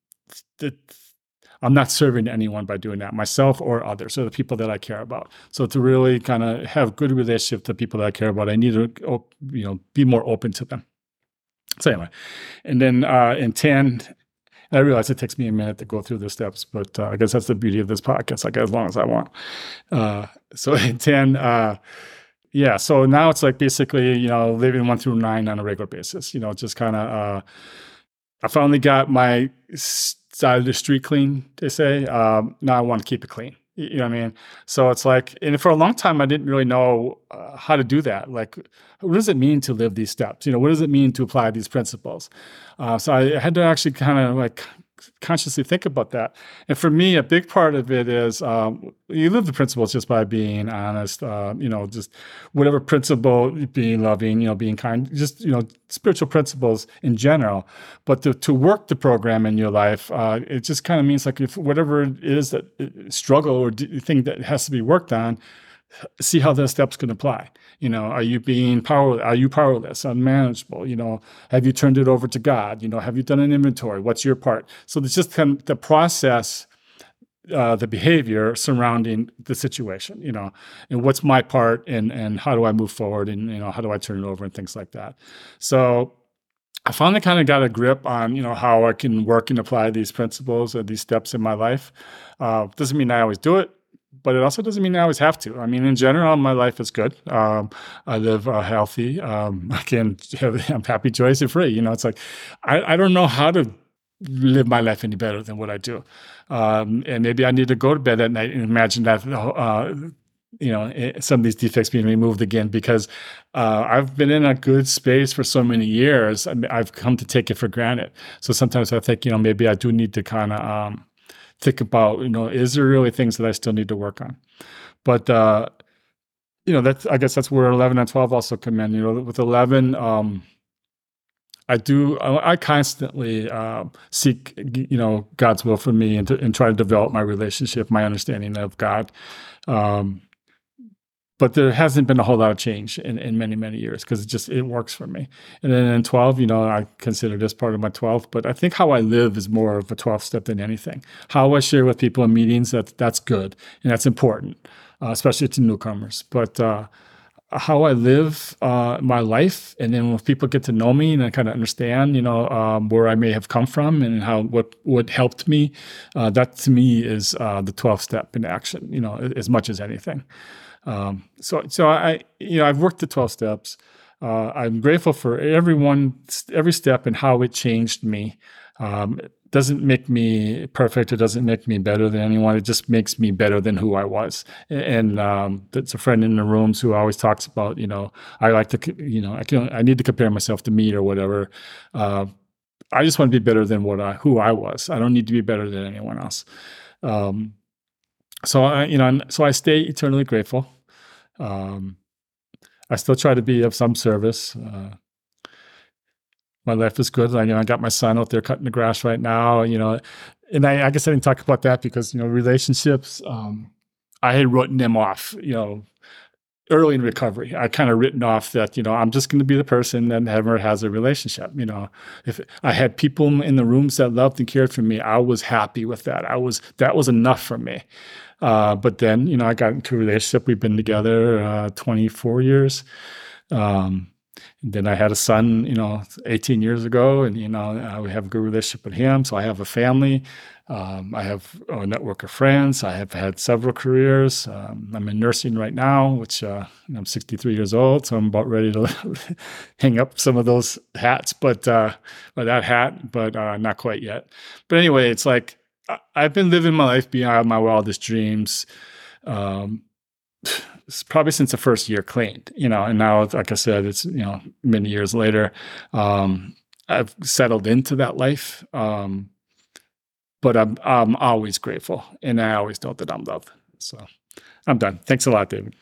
B: I'm not serving anyone by doing that, myself or others, or the people that I care about. So to really kind of have good relationship to people that I care about, I need to, you know, be more open to them. So anyway, and then uh, in ten, I realize it takes me a minute to go through the steps, but uh, I guess that's the beauty of this podcast. I get as long as I want. Uh, so <laughs> 10, uh, yeah, so now it's like basically, you know, living one through nine on a regular basis, you know, just kind of, uh, I finally got my side of the street clean, they say. Um, now I want to keep it clean. You know what I mean? So it's like, and for a long time, I didn't really know uh, how to do that. Like, what does it mean to live these steps? You know, what does it mean to apply these principles? Uh, so I had to actually kind of like consciously think about that. And for me, a big part of it is um, you live the principles just by being honest. Uh, you know, just whatever principle, being loving, you know, being kind, just you know, spiritual principles in general. But to, to work the program in your life, uh, it just kind of means like if whatever it is that uh, struggle or thing that has to be worked on, see how those steps can apply. You know, are you being power? Are you powerless, unmanageable? You know, have you turned it over to God? You know, have you done an inventory? What's your part? So it's just kind of the process, uh, the behavior surrounding the situation. You know, and what's my part, and and how do I move forward, and you know, how do I turn it over, and things like that. So I finally kind of got a grip on you know how I can work and apply these principles or these steps in my life. Uh, doesn't mean I always do it but it also doesn't mean I always have to. I mean, in general, my life is good. Um, I live uh, healthy. Um, I can have, I'm happy, joyous, and free. You know, it's like I, I don't know how to live my life any better than what I do. Um, and maybe I need to go to bed at night and imagine that, uh, you know, eh, some of these defects being removed again because uh, I've been in a good space for so many years. I have come to take it for granted. So sometimes I think, you know, maybe I do need to kind of um, think about, you know, is there really things that I still need to work on? But uh, you know, that's I guess that's where eleven and twelve also come in. You know, with eleven, um, I do I, I constantly uh, seek you know God's will for me and, to, and try to develop my relationship, my understanding of God. Um, but there hasn't been a whole lot of change in, in many many years because it just it works for me and then in 12 you know i consider this part of my 12th but i think how i live is more of a 12th step than anything how i share with people in meetings that that's good and that's important uh, especially to newcomers but uh, how I live uh, my life, and then when people get to know me and I kind of understand, you know, um, where I may have come from and how what what helped me, uh, that to me is uh, the 12th step in action. You know, as much as anything. Um, so, so I, you know, I've worked the 12 steps. Uh, I'm grateful for everyone, every step and how it changed me. Um, it doesn't make me perfect. It doesn't make me better than anyone. It just makes me better than who I was. And um, that's a friend in the rooms who always talks about, you know, I like to, you know, I can, I need to compare myself to me or whatever. Uh, I just want to be better than what I, who I was. I don't need to be better than anyone else. Um, so I, you know, so I stay eternally grateful. Um, I still try to be of some service. Uh, my life is good. I, you know, I got my son out there cutting the grass right now. You know, and I, I guess I didn't talk about that because you know relationships. Um, I had written them off. You know, early in recovery, I kind of written off that you know I'm just going to be the person that never has a relationship. You know, if I had people in the rooms that loved and cared for me, I was happy with that. I was that was enough for me. Uh, but then, you know, I got into a relationship. We've been together uh, 24 years. Um, then I had a son, you know, 18 years ago, and you know, uh, we have a good relationship with him. So I have a family. Um, I have a network of friends. I have had several careers. Um, I'm in nursing right now, which uh, I'm 63 years old, so I'm about ready to <laughs> hang up some of those hats, but uh, or that hat, but uh, not quite yet. But anyway, it's like I've been living my life beyond my wildest dreams. Um, probably since the first year cleaned, you know, and now, like I said, it's, you know, many years later, um, I've settled into that life. Um, but I'm, I'm always grateful and I always know that I'm loved. So I'm done. Thanks a lot, David.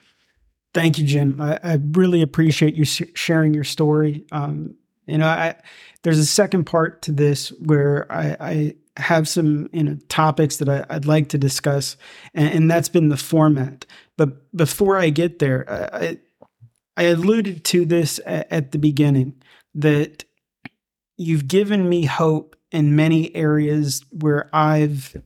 A: Thank you, Jim. I, I really appreciate you sh- sharing your story. Um, you know, I, there's a second part to this where I, I have some you know topics that I, would like to discuss, and, and, that's been the format. But before I get there, I, I alluded to this at, at the beginning that you've given me hope in many areas where I've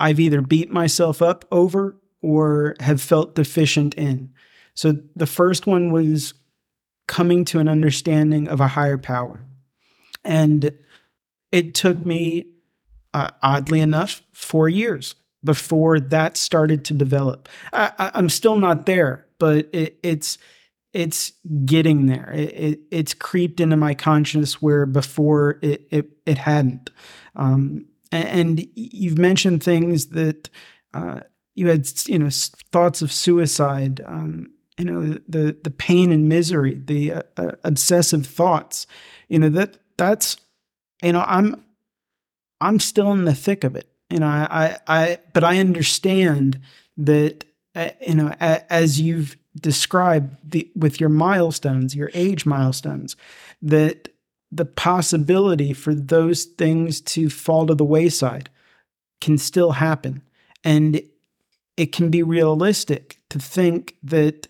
A: I've either beat myself up over or have felt deficient in. So the first one was coming to an understanding of a higher power. And it took me uh, oddly enough, four years before that started to develop. I, am still not there, but it, it's it's getting there. It, it, it's creeped into my consciousness where before it it, it hadn't. Um, and, and, you've mentioned things that uh, you had, you know, thoughts of suicide. Um, you know, the the pain and misery, the uh, uh, obsessive thoughts. You know that that's you know I'm I'm still in the thick of it. You know, I, I, but I understand that, uh, you know, a, as you've described the, with your milestones, your age milestones, that the possibility for those things to fall to the wayside can still happen. And it can be realistic to think that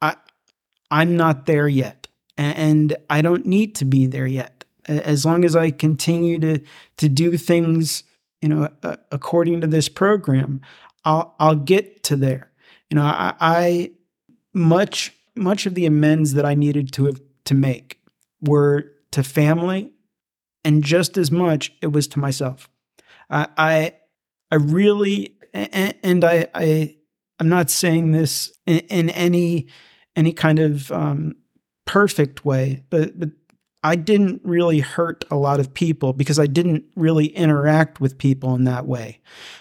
A: I I'm not there yet and I don't need to be there yet. As long as I continue to to do things, you know, according to this program, I'll I'll get to there. You know, I, I much much of the amends that I needed to have to make were to family, and just as much it was to myself. I I, I really and, and I, I I'm not saying this in, in any any kind of um, perfect way, but but I didn't really hurt a lot of people because I didn't really interact with people in that way.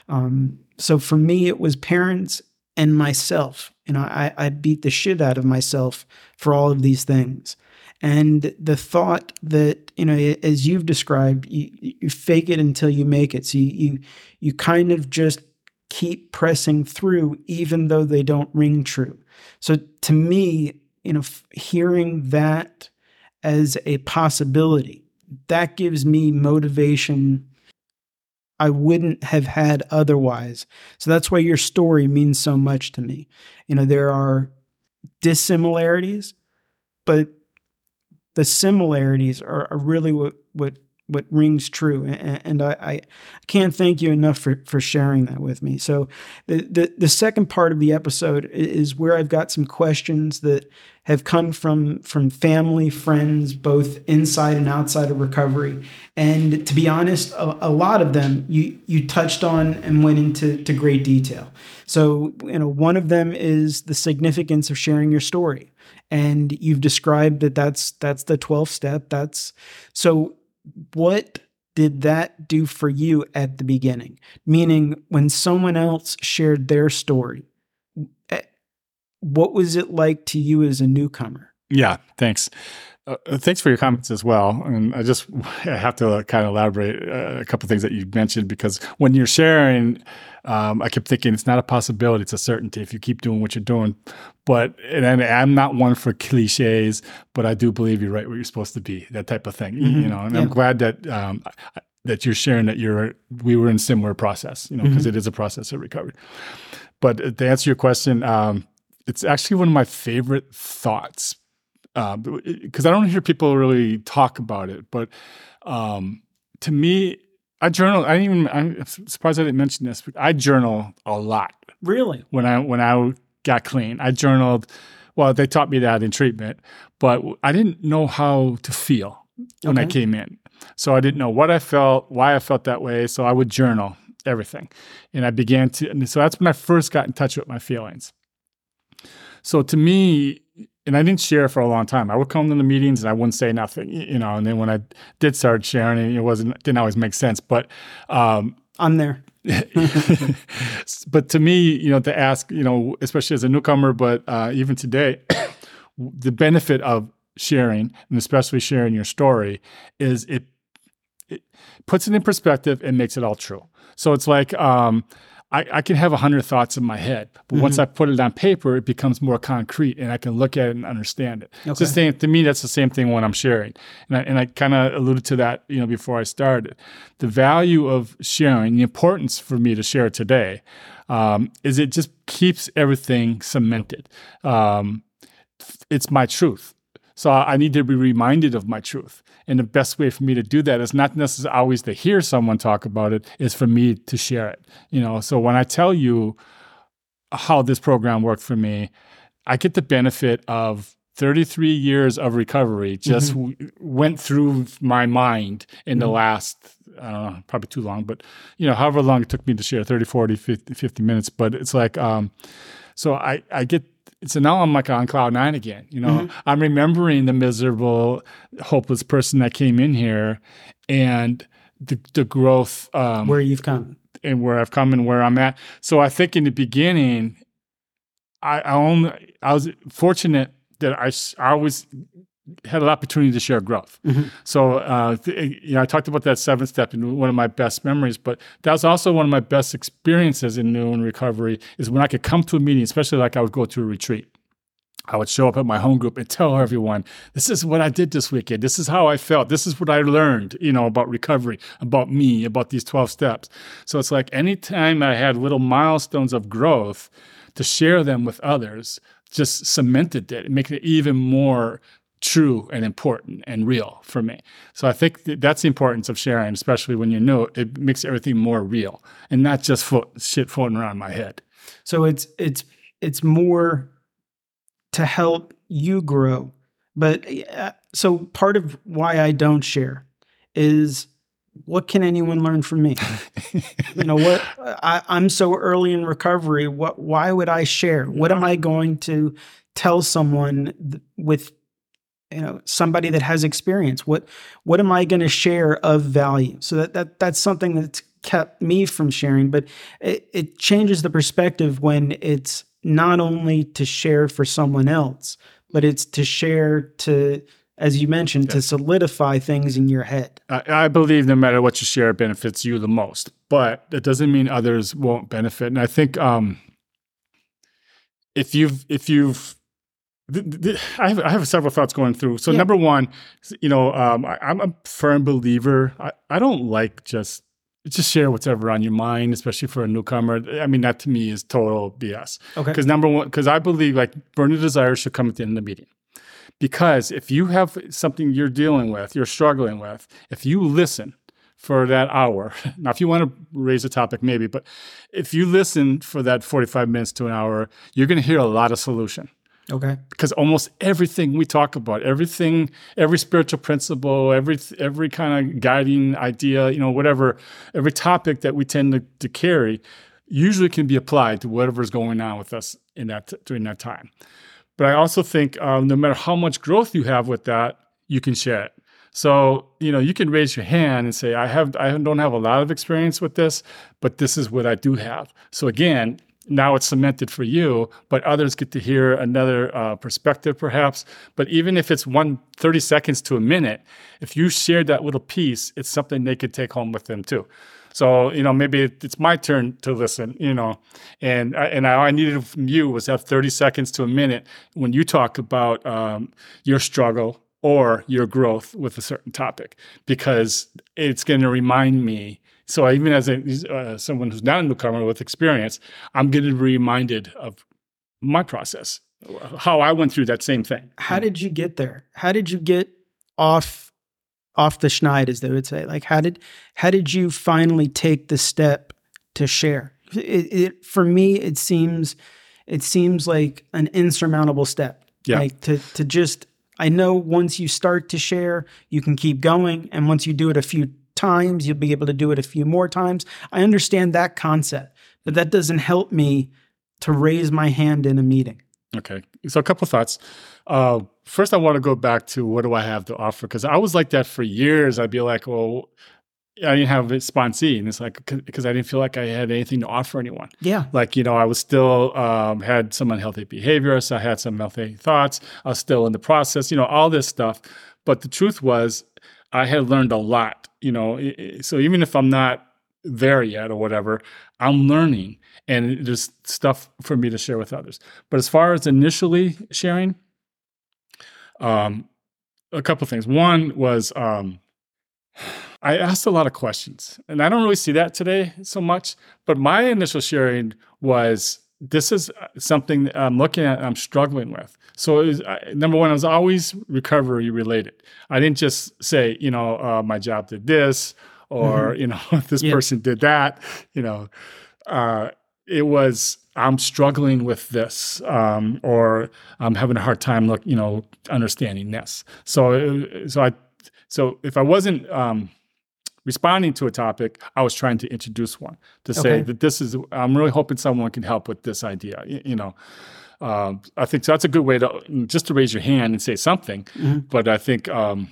A: Um, so for me, it was parents and myself. You know, I, I beat the shit out of myself for all of these things. And the thought that, you know, as you've described, you, you fake it until you make it. So you, you, you kind of just keep pressing through, even though they don't ring true. So to me, you know, f- hearing that as a possibility, that gives me motivation I wouldn't have had otherwise. So that's why your story means so much to me. You know, there are dissimilarities, but the similarities are, are really what, what what rings true. And, I, I, can't thank you enough for, for sharing that with me. So the, the, the second part of the episode is where I've got some questions that have come from from family, friends, both inside and outside of recovery. And to be honest, a, a lot of them you you touched on and went into to great detail. So you know, one of them is the significance of sharing your story and you've described that that's that's the 12th step that's so what did that do for you at the beginning? Meaning, when someone else shared their story, eh, what was it like to you as a newcomer?
B: Yeah, thanks. Uh, uh thanks for your comments as well. And I just <laughs> I have to kind of elaborate uh, a couple things that you mentioned because when you're sharing, um, I kept thinking it's not a possibility; it's a certainty if you keep doing what you're doing. But and I'm not one for cliches, but I do believe you're right where you're supposed to be, that type of thing. Mm-hmm. You know, and yeah. I'm glad that um, that you're sharing that you're we were in similar process. You know, because mm-hmm. a process of recovery. But uh, to answer your question, um, it's actually one of my favorite thoughts because um, I don't hear people really talk about it. But um, to me, I journal. I even. I'm surprised I didn't mention this. I journal a lot.
A: Really?
B: When I when I got clean, I journaled. Well, they taught me that in treatment, but I didn't know how to feel when okay. I came in. So I didn't know what I felt, why I felt that way. So I would journal everything, and I began to. And so that's when I first got in touch with my feelings. So to me, and I didn't share for a long time. I would come to the meetings and I wouldn't say nothing, you know. And then when I did start sharing, it wasn't didn't always make sense. But um,
A: I'm there. <laughs>
B: but to me, you know, to ask, you know, especially as a newcomer, but uh, even today, <coughs> the benefit of sharing and especially sharing your story is it, it puts it in perspective and makes it all true. So it's like um, I, I can have a hundred thoughts in my head, but mm-hmm. once I put it on paper, it becomes more concrete, and I can look at it and understand it. Okay. It's the same to me. That's the same thing when I'm sharing, and I, and I kind of alluded to that, you know, before I started. The value of sharing, the importance for me to share today, um, is it just keeps everything cemented. Um, it's my truth. So I need to be reminded of my truth. And the best way for me to do that is not necessarily always to hear someone talk about it, is for me to share it. You know, so when I tell you how this program worked for me, I get the benefit of 33 years of recovery just mm-hmm. w- went through my mind in mm-hmm. the last I don't know, probably too long, but you know, however long it took me to share 30, 40, 50, 50 minutes, but it's like um so I I get so now I'm like on cloud nine again. You know, mm-hmm. I'm remembering the miserable, hopeless person that came in here, and the the growth
A: um, where you've come
B: and where I've come and where I'm at. So I think in the beginning, I, I only I was fortunate that I, I always had an opportunity to share growth. Mm-hmm. So, uh, th- you know, I talked about that seventh step in one of my best memories, but that was also one of my best experiences in new and recovery is when I could come to a meeting, especially like I would go to a retreat. I would show up at my home group and tell everyone, this is what I did this weekend. This is how I felt. This is what I learned, you know, about recovery, about me, about these 12 steps. So it's like anytime I had little milestones of growth to share them with others, just cemented it, making it even more true and important and real for me. So I think that's the importance of sharing, especially when you know it makes everything more real and not just fo- shit floating around my head.
A: So it's it's it's more to help you grow. But uh, so part of why I don't share is what can anyone learn from me? <laughs> you know what I, am so early in recovery. What why would I share? What am I going to tell someone th- with you know somebody that has experience. What what am i going to share of value? So that, that that's something that's kept me from sharing but it, it changes the perspective when it's not only to share for someone else but it's to share to as you mentioned yeah. to solidify things in your head.
B: I, I believe no matter what you share it benefits you the most but that doesn't mean others won't benefit. And i think um if you've if you've I have, I have several thoughts going through. So yeah. number one, you know, um, I, am a firm believer. I, I don't like just just share whatever on your mind, especially for a newcomer. I mean, that to me is total BS. Okay. Because number one, because I believe like burning desire should come at the end of the meeting. Because if you have something you're dealing with, you're struggling with, if you listen for that hour, <laughs> now if you want to raise a topic, maybe, but if you listen for that 45 minutes to an hour, you're going to hear a lot of solution.
A: Okay.
B: Because almost everything we talk about, everything, every spiritual principle, every every kind of guiding idea, you know, whatever, every topic that we tend to, to carry, usually can be applied to whatever's going on with us in that during that time. But I also think um, no matter how much growth you have with that, you can share it. So you know, you can raise your hand and say, "I have, I don't have a lot of experience with this, but this is what I do have." So again, now it's cemented for you, but others get to hear another uh, perspective perhaps. But even if it's one 30 seconds to a minute, if you share that little piece, it's something they could take home with them too. So, you know, maybe it's my turn to listen, you know, and, and all I needed from you was that 30 seconds to a minute when you talk about um, your struggle or your growth with a certain topic, because it's going to remind me so even as a, uh, someone who's not a newcomer with experience, I'm getting reminded of my process, how I went through that same thing.
A: How did you get there? How did you get off off the schneid, as they would say? Like how did how did you finally take the step to share? It, it, for me, it seems it seems like an insurmountable step. Yeah. Like to to just I know once you start to share, you can keep going, and once you do it a few times, you'll be able to do it a few more times. I understand that concept, but that doesn't help me to raise my hand in a meeting.
B: Okay. So a couple thoughts. Uh, first, I want to go back to what do I have to offer? Because I was like that for years. I'd be like, well, I didn't have a sponsee, and it's like because I didn't feel like I had anything to offer anyone.
A: Yeah,
B: like you know, I was still um, had some unhealthy behaviors. I had some unhealthy thoughts. I was still in the process. You know, all this stuff. But the truth was, I had learned a lot, you know. So even if I'm not there yet or whatever, I'm learning and there's stuff for me to share with others. But as far as initially sharing, um, a couple things. One was um, I asked a lot of questions, and I don't really see that today so much. But my initial sharing was this is uh, something I'm looking at, I'm struggling with. So, was, number one, I was always recovery related. I didn't just say, you know, uh, my job did this, or mm-hmm. you know, <laughs> this yeah. person did that. You know, uh, it was I'm struggling with this, um, or I'm having a hard time, look, you know, understanding this. So, so I, so if I wasn't um, responding to a topic, I was trying to introduce one to say okay. that this is, I'm really hoping someone can help with this idea, you, you know. Um, I think so that's a good way to just to raise your hand and say something. Mm-hmm. But I think um,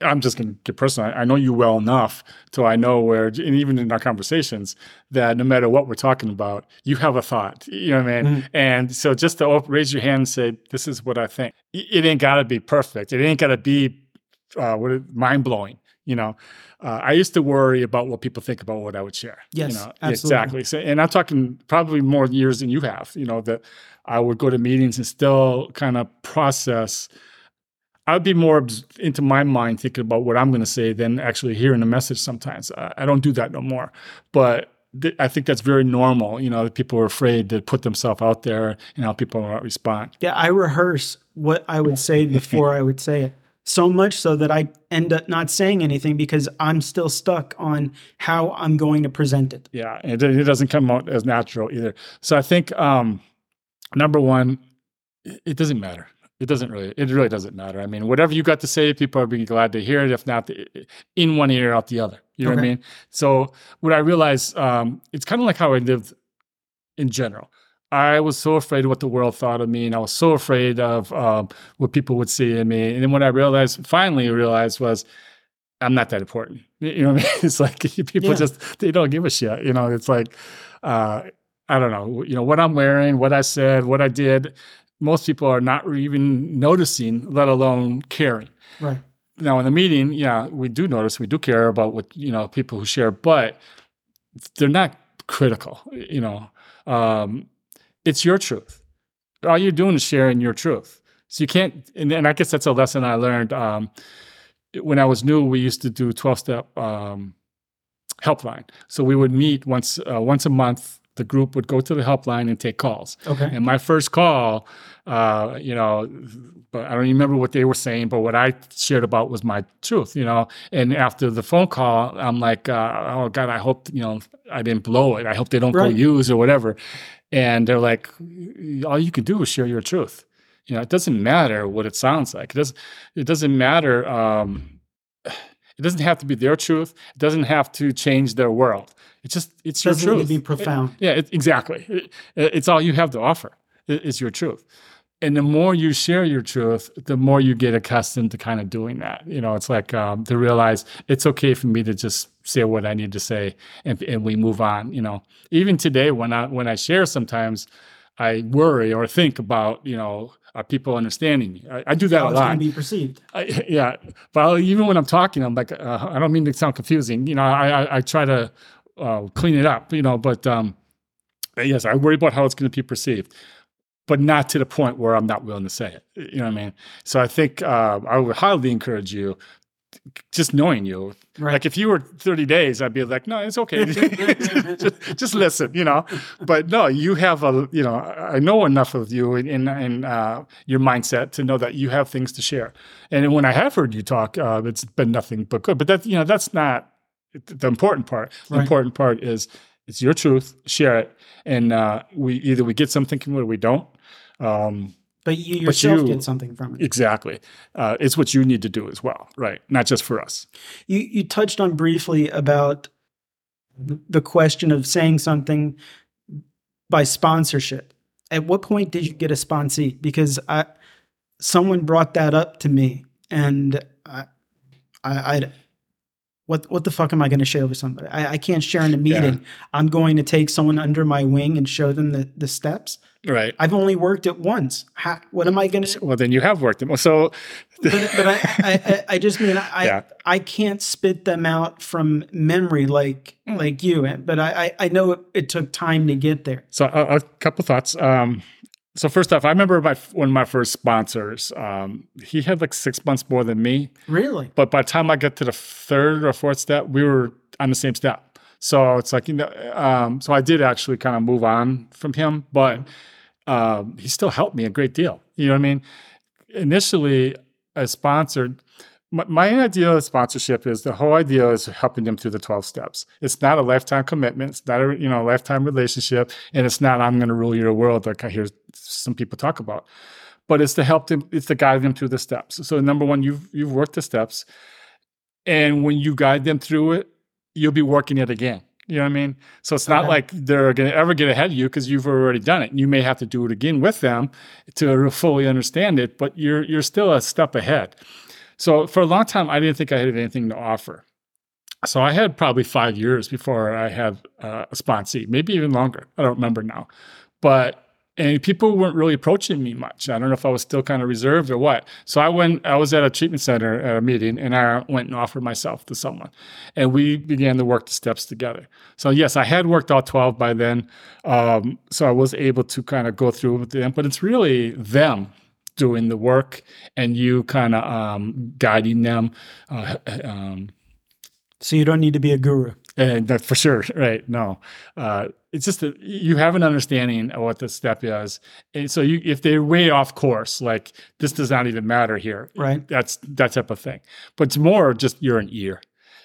B: I'm just going to get personal. I know you well enough so I know where, and even in our conversations, that no matter what we're talking about, you have a thought. You know what I mean? Mm-hmm. And so just to raise your hand and say, "This is what I think." It ain't got to be perfect. It ain't got to be uh, what mind blowing You know, uh, I used to worry about what people think about what I would share.
A: Yes,
B: you know,
A: absolutely.
B: exactly. So, and I'm talking probably more years than you have. You know, that I would go to meetings and still kind of process. I'd be more into my mind thinking about what I'm going to say than actually hearing the message. Sometimes I, I don't do that no more, but th- I think that's very normal. You know, that people are afraid to put themselves out there and how people will respond.
A: Yeah, I rehearse what I would say <laughs> before I would say it. So much so that I end up not saying anything because I'm still stuck on how I'm going to present it.
B: Yeah, it, it doesn't come out as natural either. So I think um, number one, it, doesn't matter. It doesn't really. It really doesn't matter. I mean, whatever you got to say, people are be glad to hear it. If not, in one ear, out the other. You know what I mean? So what I realized, um, it's kind of like how I lived in general. I was so afraid of what the world thought of me, and I was so afraid of um, what people would see in me. And then what I realized, finally realized, was I'm not that important. <laughs> You know what I mean? It's like <laughs> people
A: Yeah.
B: just they don't give a shit. You know, it's like uh, I don't know. You know what I'm wearing, what I said, what I did. Most people are not even noticing, let alone caring
A: Right.
B: now in the meeting, yeah, we do notice, we do care about what you know people who share, but they're not critical. You know, um, it's your truth. All you're doing is sharing your truth. So you can't. And, and I guess that's a lesson I learned um, when I was new. We used to do twelve step um, helpline. So we would meet once uh, once a month. The group would go to the helpline and take calls.
A: Okay.
B: And my first call, uh, you know, but I don't remember what they were saying, but what I shared about was my truth, you know. And after the phone call, I'm like, uh, oh God, I hope you know I didn't blow it. I hope they don't
A: Right.
B: go use or whatever. And they're like, all you can do is share your truth. You know, it doesn't matter what it sounds like. It doesn't. It doesn't matter. Um, <sighs> it doesn't have to be their truth. It doesn't have to change their world. It's just it's your
A: Doesn't need
B: truth.
A: to be profound.
B: Yeah, it, exactly. It- it's all you have to offer. i- Is your truth. And the more you share your truth, the more you get accustomed to kind of doing that. You know, it's like um, to realize it's okay for me to just say what I need to say, and, and we move on. You know, even today when I when I share, sometimes I worry or think about you know are people understanding me? I, I do that
A: How
B: a
A: it's going
B: lot.
A: to be perceived.
B: I, <laughs> yeah, but even when I'm talking, I'm like, uh, I don't mean to sound confusing. You know, I I, I try to uh, clean it up. You know, but um, yes, I worry about how it's going to be perceived, but not to the point where I'm not willing to say it. You know what I mean? So I think uh, I would highly encourage you. Just knowing you,
A: Right.
B: like if you were 30 days, I'd be like, no, it's okay. <laughs> just, just listen, you know. But no, you have a, you know, I know enough of you and in, in, uh, your mindset to know that you have things to share. And when I have heard you talk, uh, it's been nothing but good. But that, you know, that's not the important part. The
A: Right.
B: important part is it's your truth. Share it, and uh, we either we get something from it or we don't. Um,
A: But you yourself
B: you-
A: get something from it.
B: exactly, uh, it's what you need to do as well, right? Not just for us.
A: You you touched on briefly about the question of saying something by sponsorship. At what point did you get a sponsee? Because I someone brought that up to me, and I I. I what, what the fuck am I going to share with somebody? I, I can't share in a meeting. I'm going to take someone under my wing and show them the, the steps.
B: Right.
A: I've only worked it once. How, what am I going to
B: Well, then you have worked them. So, <laughs>
A: but, but I, I, I- just mean I,
B: Yeah.
A: I can't spit them out from memory like
B: Mm.
A: like you. But I, I, I know it, it took time to get there.
B: so a, a couple thoughts. Um, so first off, I remember my one of my first sponsors. Um, he had like six months more than me,
A: Really?
B: but by the time I got to the third or fourth step, we were on the same step. So it's like you know, um, so I did actually kind of move on from him, but um, he still helped me a great deal. You know what I mean? Initially, as sponsored, my, my idea of sponsorship is the whole idea is helping them through the 12 steps. It's not a lifetime commitment. It's not a you know lifetime relationship, and it's not I'm going to rule your world like I hear some people talk about. But it's to help them. It's to guide them through the steps. So number one, you've you've worked the steps, and when you guide them through it, you'll be working it again. You know what I mean? So it's not
A: Okay.
B: like they're going to ever get ahead of you because you've already done it. You may have to do it again with them to fully understand it, but you're you're still a step ahead. So for a long time, I didn't think I had anything to offer. So I had probably five years before I had uh, a sponsee, maybe even longer. I don't remember now, but and people weren't really approaching me much. I don't know if I was still kind of reserved or what. So I went, I was at a treatment center at a meeting and I went and offered myself to someone and we began to work the steps together. So yes, I had worked all 12 by then. Um, so I was able to kind of go through with them, but it's really them doing the work and you kind of um, guiding them. Uh, um,
A: so you don't need to be a guru.
B: And that for sure, right? No, uh, it's just that you have an understanding of what the step is. And so you, if they're way off course, like this does not even matter here,
A: right?
B: That's that type of thing. But it's more just you're an ear.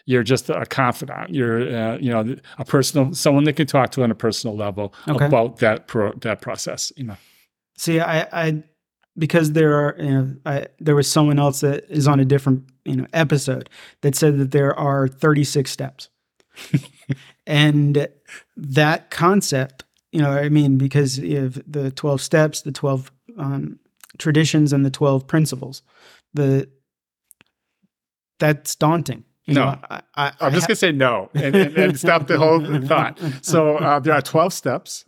B: You're just a confidant. You're, uh, you know, a personal someone that can talk to on a personal level okay. about that pro, that process. You know.
A: See, I, I because there are you know I, there was someone else that is on a different you know episode that said that there are 36 steps. <laughs> And that concept you know i mean because you have the 12 steps the 12 um, traditions and the 12 principles the that's daunting
B: you no, know, I, am just going to say no and, and, and, stop the whole thought. So uh, there are 12 steps.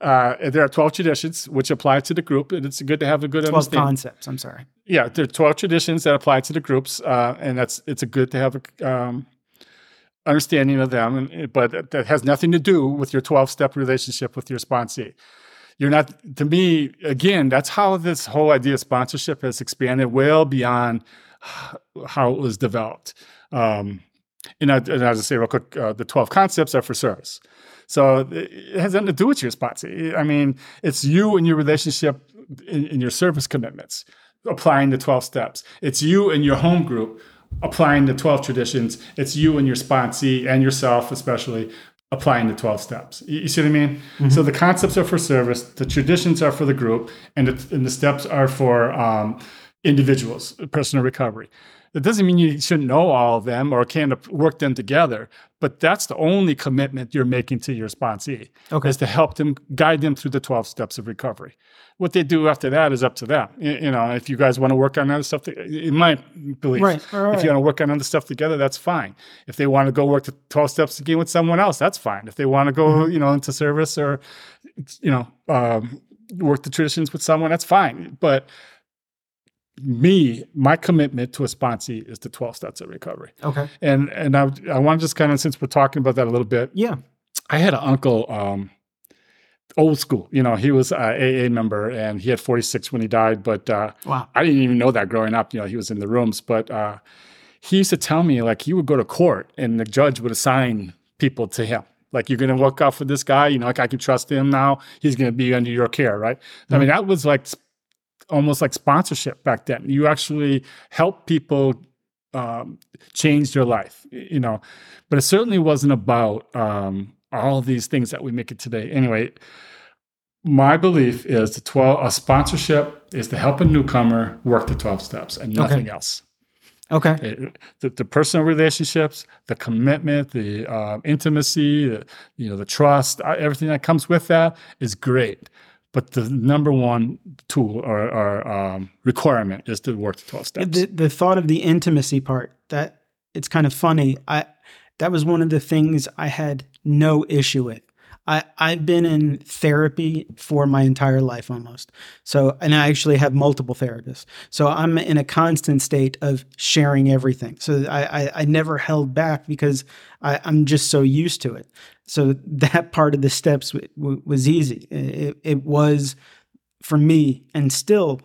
B: Uh, there are 12 traditions which apply to the group, and it's good to have a good 12 understanding.
A: concepts. I'm sorry.
B: Yeah, there are 12 traditions that apply to the groups, uh, and that's it's a good to have a um, understanding of them. And, but that has nothing to do with your 12 step relationship with your sponsee. You're not, to me, again, that's how this whole idea of sponsorship has expanded well beyond how it was developed. Um, and, I, and as I say real quick, uh, the 12 concepts are for service. So it has nothing to do with your sponsee. I mean, it's you and your relationship in, in your service commitments, applying the 12 steps. It's you and your home group applying the 12 traditions. It's you and your sponsee and yourself, especially, applying the 12 steps. You, see what I mean? Mm-hmm. So the concepts are for service, the traditions are for the group, and the, and the steps are for um, individuals, personal recovery. That doesn't mean you shouldn't know all of them or can't work them together, but that's the only commitment you're making to your sponsee okay. is to help them guide them through the 12 steps of recovery. What they do after that is up to them. You, know, if you guys want to work on other stuff, in my belief, right, right, if you want to work on other stuff together, that's fine. If they want to go work the 12 steps again with someone else, that's fine. If they want to go, mm-hmm. you know, into service or, you know, um, work the traditions with someone, that's fine. But me, my commitment to a sponsee is the 12 steps of recovery.
A: Okay.
B: And and I I want to just kind of since we're talking about that a little bit.
A: Yeah.
B: I had an uncle, um, old school. You know, he was a AA member and he had 46 when he died. But uh,
A: wow.
B: I didn't even know that growing up. You know, he was in the rooms. But uh, he used to tell me like he would go to court and the judge would assign people to him. Like you're going to look out for this guy. You know, like I can trust him now. He's going to be under your care, right? Mm-hmm. I mean, that was like almost like sponsorship back then. You actually help people um, change their life, you know. But it certainly wasn't about um, all these things that we make it today. Anyway, my belief is the 12 a sponsorship is to help a newcomer work the 12 steps and nothing okay. else.
A: Okay.
B: It, the, the, personal relationships, the commitment, the uh, intimacy, the, you know, the trust, everything that comes with that is great. But the number one tool or, or um, requirement is to work the 12 steps.
A: The, the thought of the intimacy part, that it's kind of funny. I That was one of the things I had no issue with. I, I've been in therapy for my entire life almost. So, and I actually have multiple therapists. So I'm in a constant state of sharing everything. So I, I, I never held back because I, I'm just so used to it. So <laughs> that part of the steps w- w- was easy. It, it was for me, and still,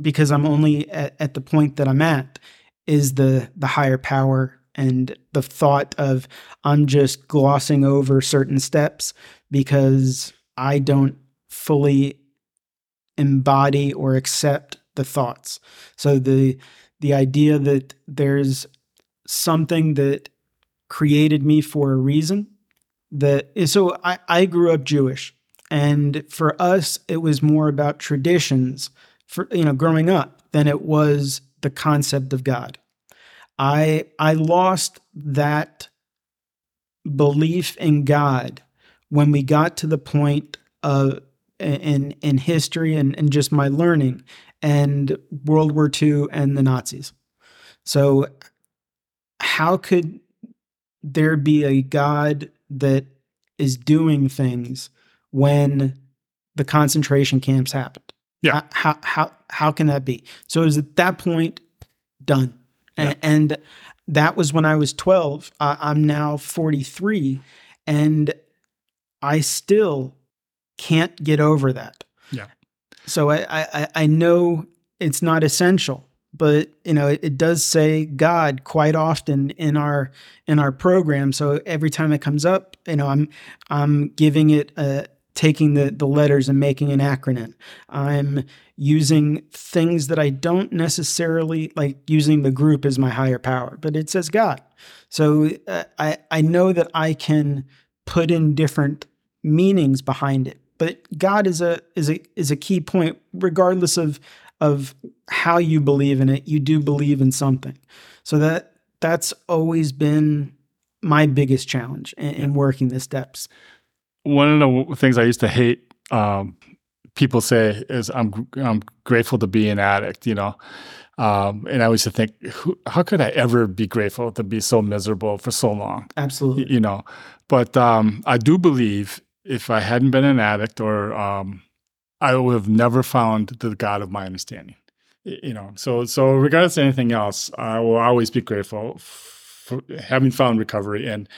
A: because I'm only at, at the point that I'm at, is the the higher power and the thought of I'm just glossing over certain steps because I don't fully embody or accept the thoughts. So the the idea that there's something that created me for a reason that so I, I grew up Jewish and for us it was more about traditions for you know growing up than it was the concept of God. I I lost that belief in God when we got to the point of in in history and, and just my learning and World War II and the Nazis. So how could there be a God that is doing things when the concentration camps happened.
B: Yeah.
A: How how how can that be? So it was at that point done,
B: Yeah.
A: and, that was when I was twelve. Uh, I'm now forty three, and I still can't get over that.
B: Yeah.
A: So I I, I know it's not essential, but you know it, it does say God quite often in our in our program. So every time it comes up, you know I'm I'm giving it a taking the the letters and making an acronym. I'm using things that I don't necessarily like using the group as my higher power, but it says God. So uh, I I know that I can put in different meanings behind it. But God is a is a is a key point regardless of of how you believe in it. You do believe in something. So that that's always been my biggest challenge in, in working the steps.
B: One of the things I used to hate um, people say is I'm I'm grateful to be an addict, you know. Um, and I used to think, who, how could I ever be grateful to be so miserable for so long?
A: Absolutely.
B: you know. But um, I do believe if I hadn't been an addict, or um, I would have never found the God of my understanding. You know, so so regardless of anything else, I will always be grateful for having found recovery and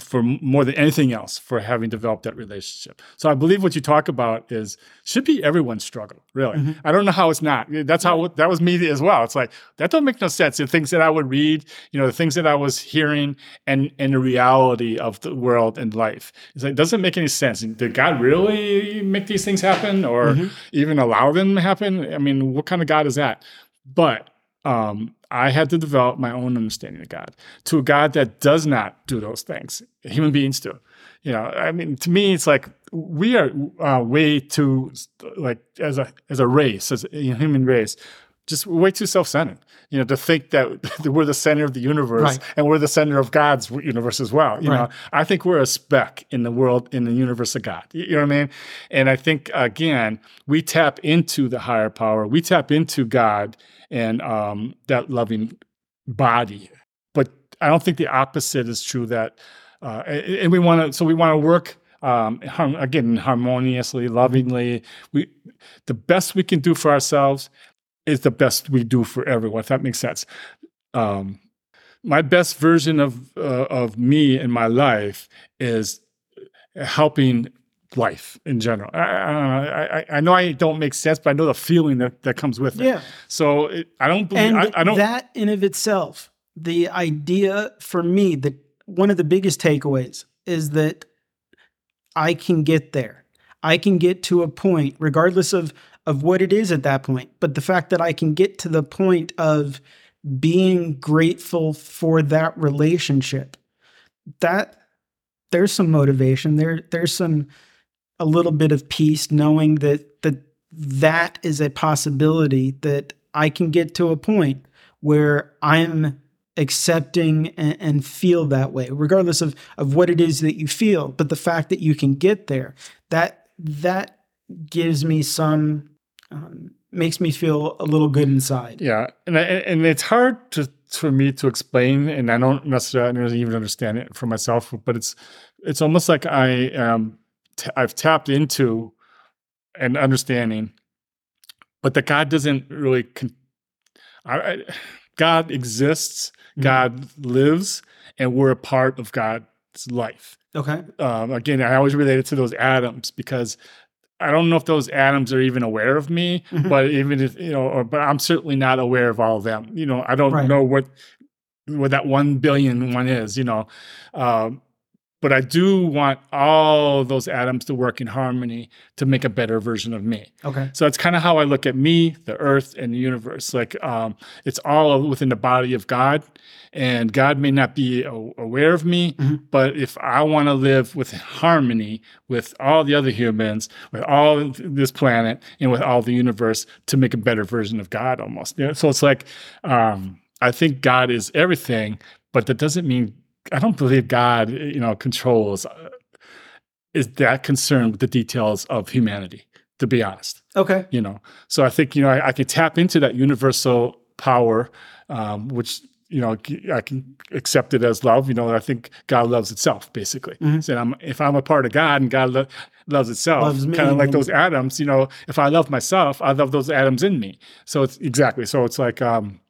B: for more than anything else for having developed that relationship. So I believe what you talk about is should be everyone's struggle, really.
A: Mhm.
B: I don't know how it's not. That's how that was me as well. It's like that don't make no sense. The things that I would read, you know, the things that I was hearing and and the reality of the world and life. It's like it doesn't make any sense. Did God really make these things happen or
A: Mhm.
B: even allow them to happen? I mean, what kind of God is that? But um, I had to develop my own understanding of God to a God that does not do those things. Human beings do. You know, I mean, to me, it's like we are uh, way too like as a as a race, as a human race, just way too self centered. You know, to think that <laughs> we're the center of the universe
A: Right.
B: and we're the center of God's universe as well. You
A: Right.
B: know, I think we're a speck in the world, in the universe of God. You know what I mean? And I think again, we tap into the higher power. We tap into God and um, that loving body. But I don't think the opposite is true. That uh, and we want to. So we want to work. Um, again, harmoniously, lovingly. We, the best we can do for ourselves is the best we do for everyone. If that makes sense. Um, my best version of uh, of me in my life is helping life in general. I, I, I, I know I don't make sense, but I know the feeling that, that comes with it.
A: Yeah.
B: So it, I don't believe.
A: And
B: I, I don't.
A: that in of itself, the idea for me, that one of the biggest takeaways is that I can get there. I can get to a point, regardless of of what it is at that point. But the fact that I can get to the point of being grateful for that relationship, that there's some motivation. There there's some a little bit of peace knowing that that that is a possibility that I can get to a point where I'm accepting and, and feel that way, regardless of of what it is that you feel. But the fact that you can get there, that that gives me some um, makes me feel a little good inside.
B: Yeah, and and it's hard to for me to explain, and I don't necessarily even understand it for myself. But it's it's almost like I am t- I've tapped into an understanding, but that God doesn't really. Con- I, I, God exists,
A: Mhm.
B: God lives, and we're a part of God's life.
A: Okay.
B: um, again, I always relate it to those atoms because I don't know if those atoms are even aware of me,
A: Mhm.
B: but even if you know, or, but I'm certainly not aware of all of them. You know, I don't
A: Right.
B: know what what that one billion one is. You know, um, but I do want all those atoms to work in harmony to make a better version of me.
A: Okay.
B: So that's kind of how I look at me, the earth, and the universe. Like um, it's all within the body of God, and God may not be a- aware of me,
A: Mhm.
B: but if I want to live with harmony with all the other humans, with all this planet, and with all the universe, to make a better version of God, almost. Yeah. So it's like um, I think God is everything, but that doesn't mean I don't believe God, you know, controls. Uh, is that concerned with the details of humanity? To be honest
A: Okay.
B: you know so i think you know i, I can tap into that universal power um, which you know i can accept it as love you know i think god loves itself basically
A: Mhm.
B: so I'm, if i'm a part of god and god lo- loves itself.
A: Loves
B: kind of like those atoms. You know, if I love myself, I love those atoms in me. So it's exactly. So it's like, um,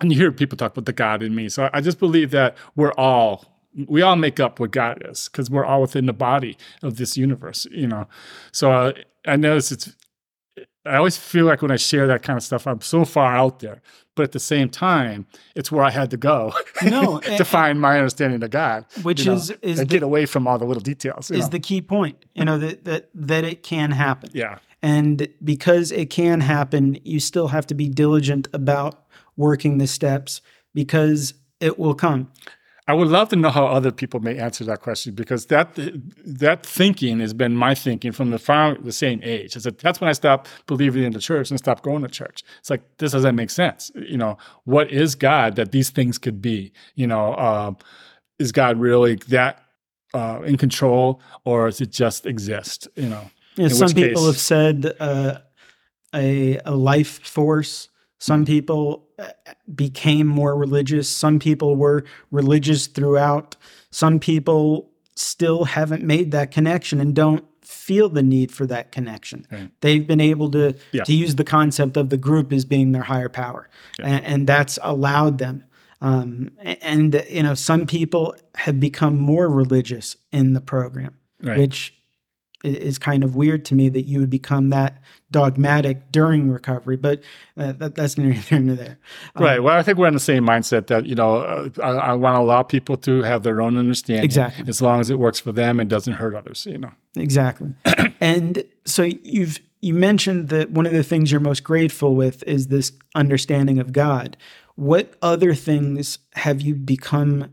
B: and you hear people talk about the God in me. So I just believe that we're all we all make up what God is because we're all within the body of this universe. You know, so uh, I notice it's. I always feel like when I share that kind of stuff, I'm so far out there. But at the same time, it's where I had to go
A: No, <laughs>
B: to
A: and-
B: find my understanding of God,
A: Which
B: you know,
A: is- is the-
B: get away from all the little details.
A: is
B: know.
A: the key point. You know that that that it can happen.
B: yeah,
A: And because it can happen, you still have to be diligent about working the steps because it will come.
B: I would love to know how other people may answer that question because that that thinking has been my thinking from the far the same age. Is that that's when I stopped believing in the church and stopped going to church. It's like this doesn't make sense. You know, what is God that these things could be? You know, um, is God really that uh, in control, or does it just exist? You know,
A: Yeah, some people
B: case-
A: have said uh, a, a life force. Some people uh, became more religious. Some people were religious throughout. Some people still haven't made that connection and don't feel the need for that connection.
B: Right.
A: They've been able to
B: Yeah.
A: to use the concept of the group as being their higher power, and, and that's allowed them. Um, and you know, some people have become more religious in the program
B: Right.
A: which is kind of weird to me that you would become that dogmatic during recovery. But uh, that, that's neither here nor there. Um,
B: Right. Well, I think we're in the same mindset that you know uh, I, I want to allow people to have their own understanding,
A: Exactly.
B: as long as it works for them and doesn't hurt others. You know.
A: Exactly. <clears throat> and so you've you mentioned that one of the things you're most grateful with is this understanding of God. What other things have you become,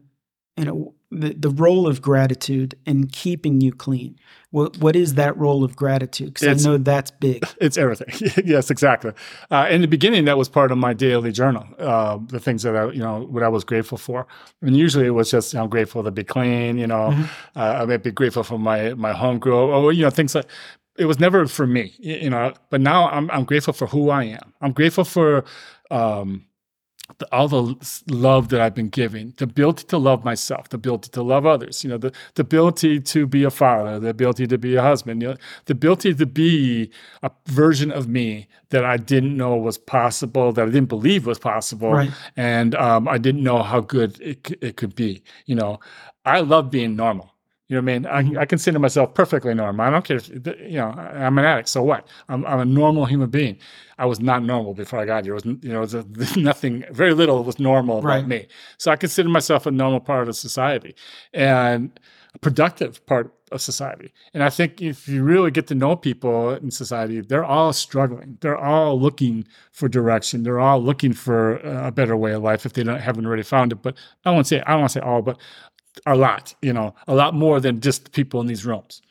A: you know, the, the role of gratitude in keeping you clean? What what is that role of gratitude? Because I know that's big. <laughs>
B: It's everything. <laughs> yes, exactly. Uh, in the beginning, that was part of my daily journal. Uh, the things that I, you know, what I was grateful for, and usually it was just, you know, I'm grateful to be clean. You know, uh, I may be grateful for my my home group, or you know, things like. It was never for me, you know. But now I'm I'm grateful for who I am. I'm grateful for. Um, all the love that I've been given, the ability to love myself, the ability to love others, you know, the, the ability to be a father, the ability to be a husband, you know, the ability to be a version of me that I didn't know was possible, that I didn't believe was possible,
A: Right.
B: and um, I didn't know how good it, it could be. You know, I love being normal. You know what I mean? I, mm-hmm. I consider myself perfectly normal. I don't care if, you know, I'm an addict. So what? I'm, I'm a normal human being. I was not normal before I got here. It was, you know, was <laughs> nothing, very little was normal about
A: Right.
B: me. So I consider myself a normal part of society and a productive part of society. And I think if you really get to know people in society, they're all struggling. They're all looking for direction. They're all looking for a better way of life if they don't, haven't already found it. But I won't say, I don't want to say all, but a lot, you know, a lot more than just the people in these rooms.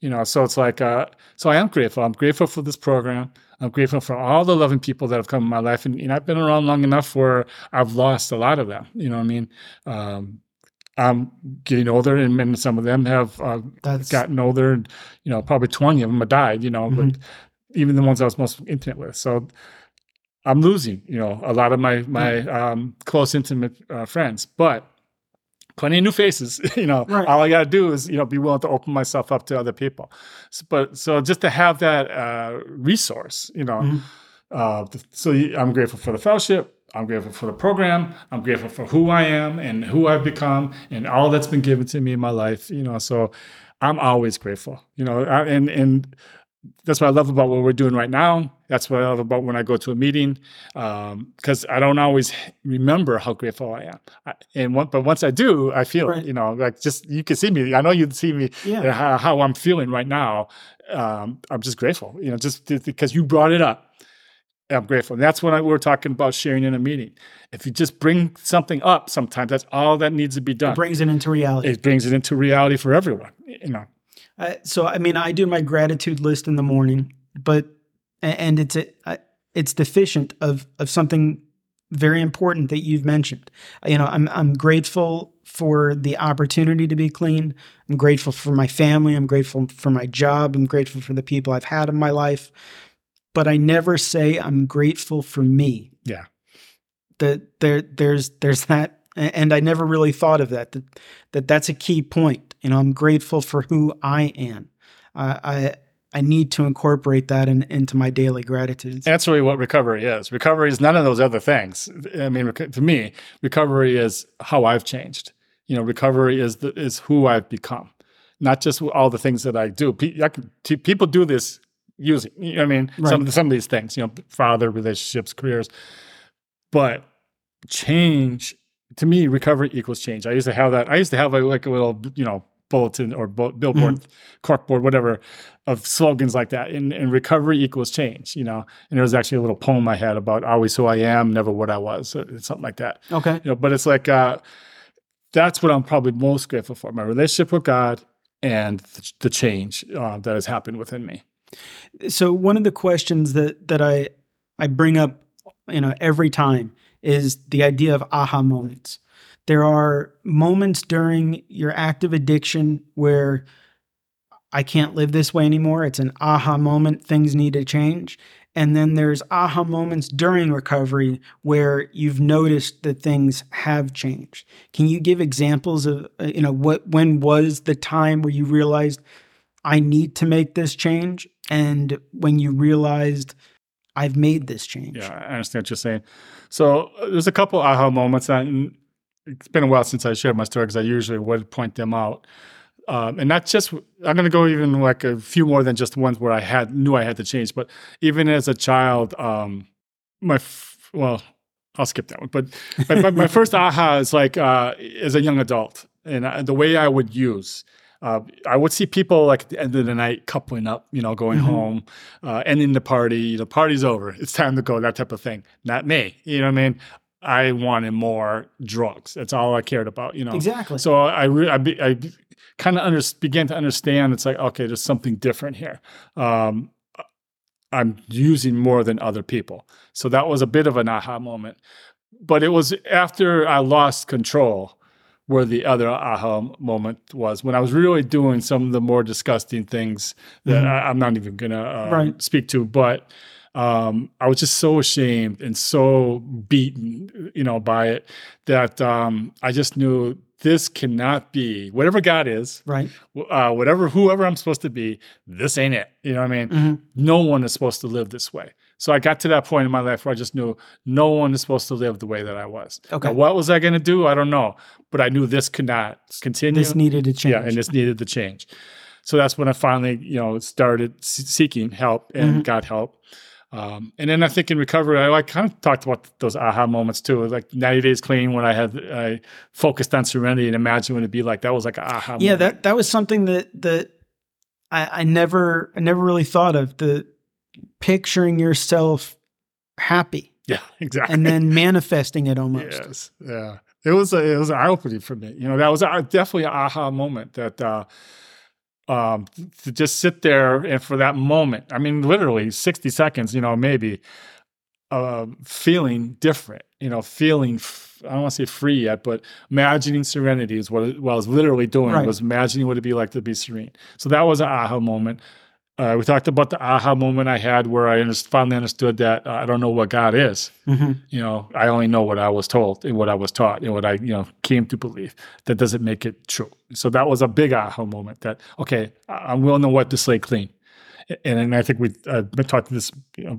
B: You know, so it's like, uh, so I am grateful. I'm grateful for this program. I'm grateful for all the loving people that have come in my life. And, and I've been around long enough where I've lost a lot of them. You know what I mean? Um, I'm getting older, and, and some of them have uh, gotten older. And, you know, probably 20 of them have died, you know, but even the ones I was most intimate with. So I'm losing, you know, a lot of my, my um, close, intimate uh, friends. But plenty of new faces. <laughs> You know,
A: Right.
B: all I got to do is you know be willing to open myself up to other people. S- but so just to have that uh, resource, you know,
A: Mhm.
B: uh, so i'm grateful for the fellowship. I'm grateful for the program. I'm grateful for who I am and who I've become and all that's been given to me in my life. You know, so I'm always grateful. You know, I, and and that's what I love about what we're doing right now. That's what I love about when I go to a meeting, because I don't always remember how grateful I am. I, and one, but once I do, I feel
A: Right.
B: You know, like just you can see me. I know you see me.
A: Yeah.
B: and How, how I'm feeling right now. Um, I'm just grateful. You know, just because you brought it up. I'm grateful. And that's when I, we were talking about sharing in a meeting. If you just bring something up, sometimes that's all that needs to be done.
A: It brings it into reality.
B: it brings it into reality for everyone. You know.
A: Uh, so I mean, I do my gratitude list in the morning, but and it's a, I- it's deficient of of something very important that you've mentioned. Uh, You know, I'm I'm grateful for the opportunity to be clean. I'm grateful for my family. I'm grateful for my job. I'm grateful for the people I've had in my life. But I never say I'm grateful for me.
B: Yeah.
A: That there there's there's that and I never really thought of that that, that that's a key point. You know, I'm grateful for who I am. I I, I need to incorporate that in, into my daily gratitude.
B: That's really what recovery is. Recovery is none of those other things. I mean, to me, recovery is how I've changed. You know, recovery is the, is who I've become, not just all the things that I do. Pe- I can, t- people do this using. You know I mean,
A: Right.
B: some of the, some of these things. You know, father relationships, careers, but change to me, recovery equals change. I used to have that. I used to have a, like a little, you know, bulletin or billboard, corkboard, whatever, of slogans like that. And, and recovery equals change. You know, and there was actually a little poem I had about always who I am, never what I was, something like that.
A: Okay.
B: You know, but it's like uh, that's what I'm probably most grateful for: my relationship with God and the, the change uh, that has happened within me.
A: So one of the questions that that I I bring up, you know, every time is the idea of aha moments. There are moments during your active addiction where I can't live this way anymore. It's an aha moment. Things need to change. And then there's aha moments during recovery where you've noticed that things have changed. Can you give examples of, uh, you know, what when was the time where you realized I need to make this change and when you realized I've made this change?
B: Yeah, I understand what you're saying. So uh, there's a couple aha moments, and it's been a while since I shared my story because I usually would point them out. Um, and not just I'm going to go even like a few more than just ones where I had knew I had to change, but even as a child, um, my f- well, I'll skip that one. But my, my, my <laughs> first aha is like uh, as a young adult, and uh, the way I would use. Uh, I would see people like at the end of the night coupling up, you know, going
A: Mhm.
B: home, uh, ending the party. The party's over. It's time to go. That type of thing. Not me. You know what I mean? I wanted more drugs. That's all I cared about. You know.
A: Exactly.
B: So I re- I, be- I kind of under- began to understand. It's like okay, there's something different here. Um, I'm using more than other people. So that was a bit of an aha moment. But it was after I lost control where the other aha moment was when I was really doing some of the more disgusting things that
A: Mhm.
B: I, I'm not even going to uh,
A: Right.
B: speak to. But um, I was just so ashamed and so beaten, you know, by it that um, I just knew this cannot be whatever God is,
A: right.
B: uh, whatever whoever I'm supposed to be. This ain't it. You know what I mean?
A: Mhm.
B: no one is supposed to live this way. So I got to that point in my life where I just knew no one is supposed to live the way that I was.
A: Okay.
B: Now, what was I going to do? I don't know, but I knew this could not continue.
A: This needed to change.
B: yeah, and this needed to change. So that's when I finally, you know, started seeking help and
A: Mhm.
B: got help. Um, and then I think in recovery, I like kind of talked about those aha moments too, like 90 days clean when I had I focused on serenity and imagined what it'd be like. That was like an aha.
A: yeah,
B: moment.
A: that that was something that that I, I never I never really thought of the picturing yourself happy
B: yeah, <laughs> exactly.
A: and then manifesting it almost.
B: Yes, yeah. It was a, it was eye opening for me. You know, that was a, definitely an aha moment that uh, um, to just sit there and for that moment. I mean, literally sixty seconds. You know, maybe uh, feeling different. You know, feeling. f- I don't want to say free yet, but imagining serenity is what, what I was literally doing.
A: Right.
B: Was imagining what it'd be like to be serene. So that was an aha moment. Uh, we talked about the aha moment I had where I finally understood that uh, I don't know what God is.
A: Mhm.
B: you know i only know what i was told and what i was taught and what i you know came to believe. That doesn't make it true. So that was a big aha moment that okay I- i'm willing to wipe the slate clean. And, and i think we i've been talking this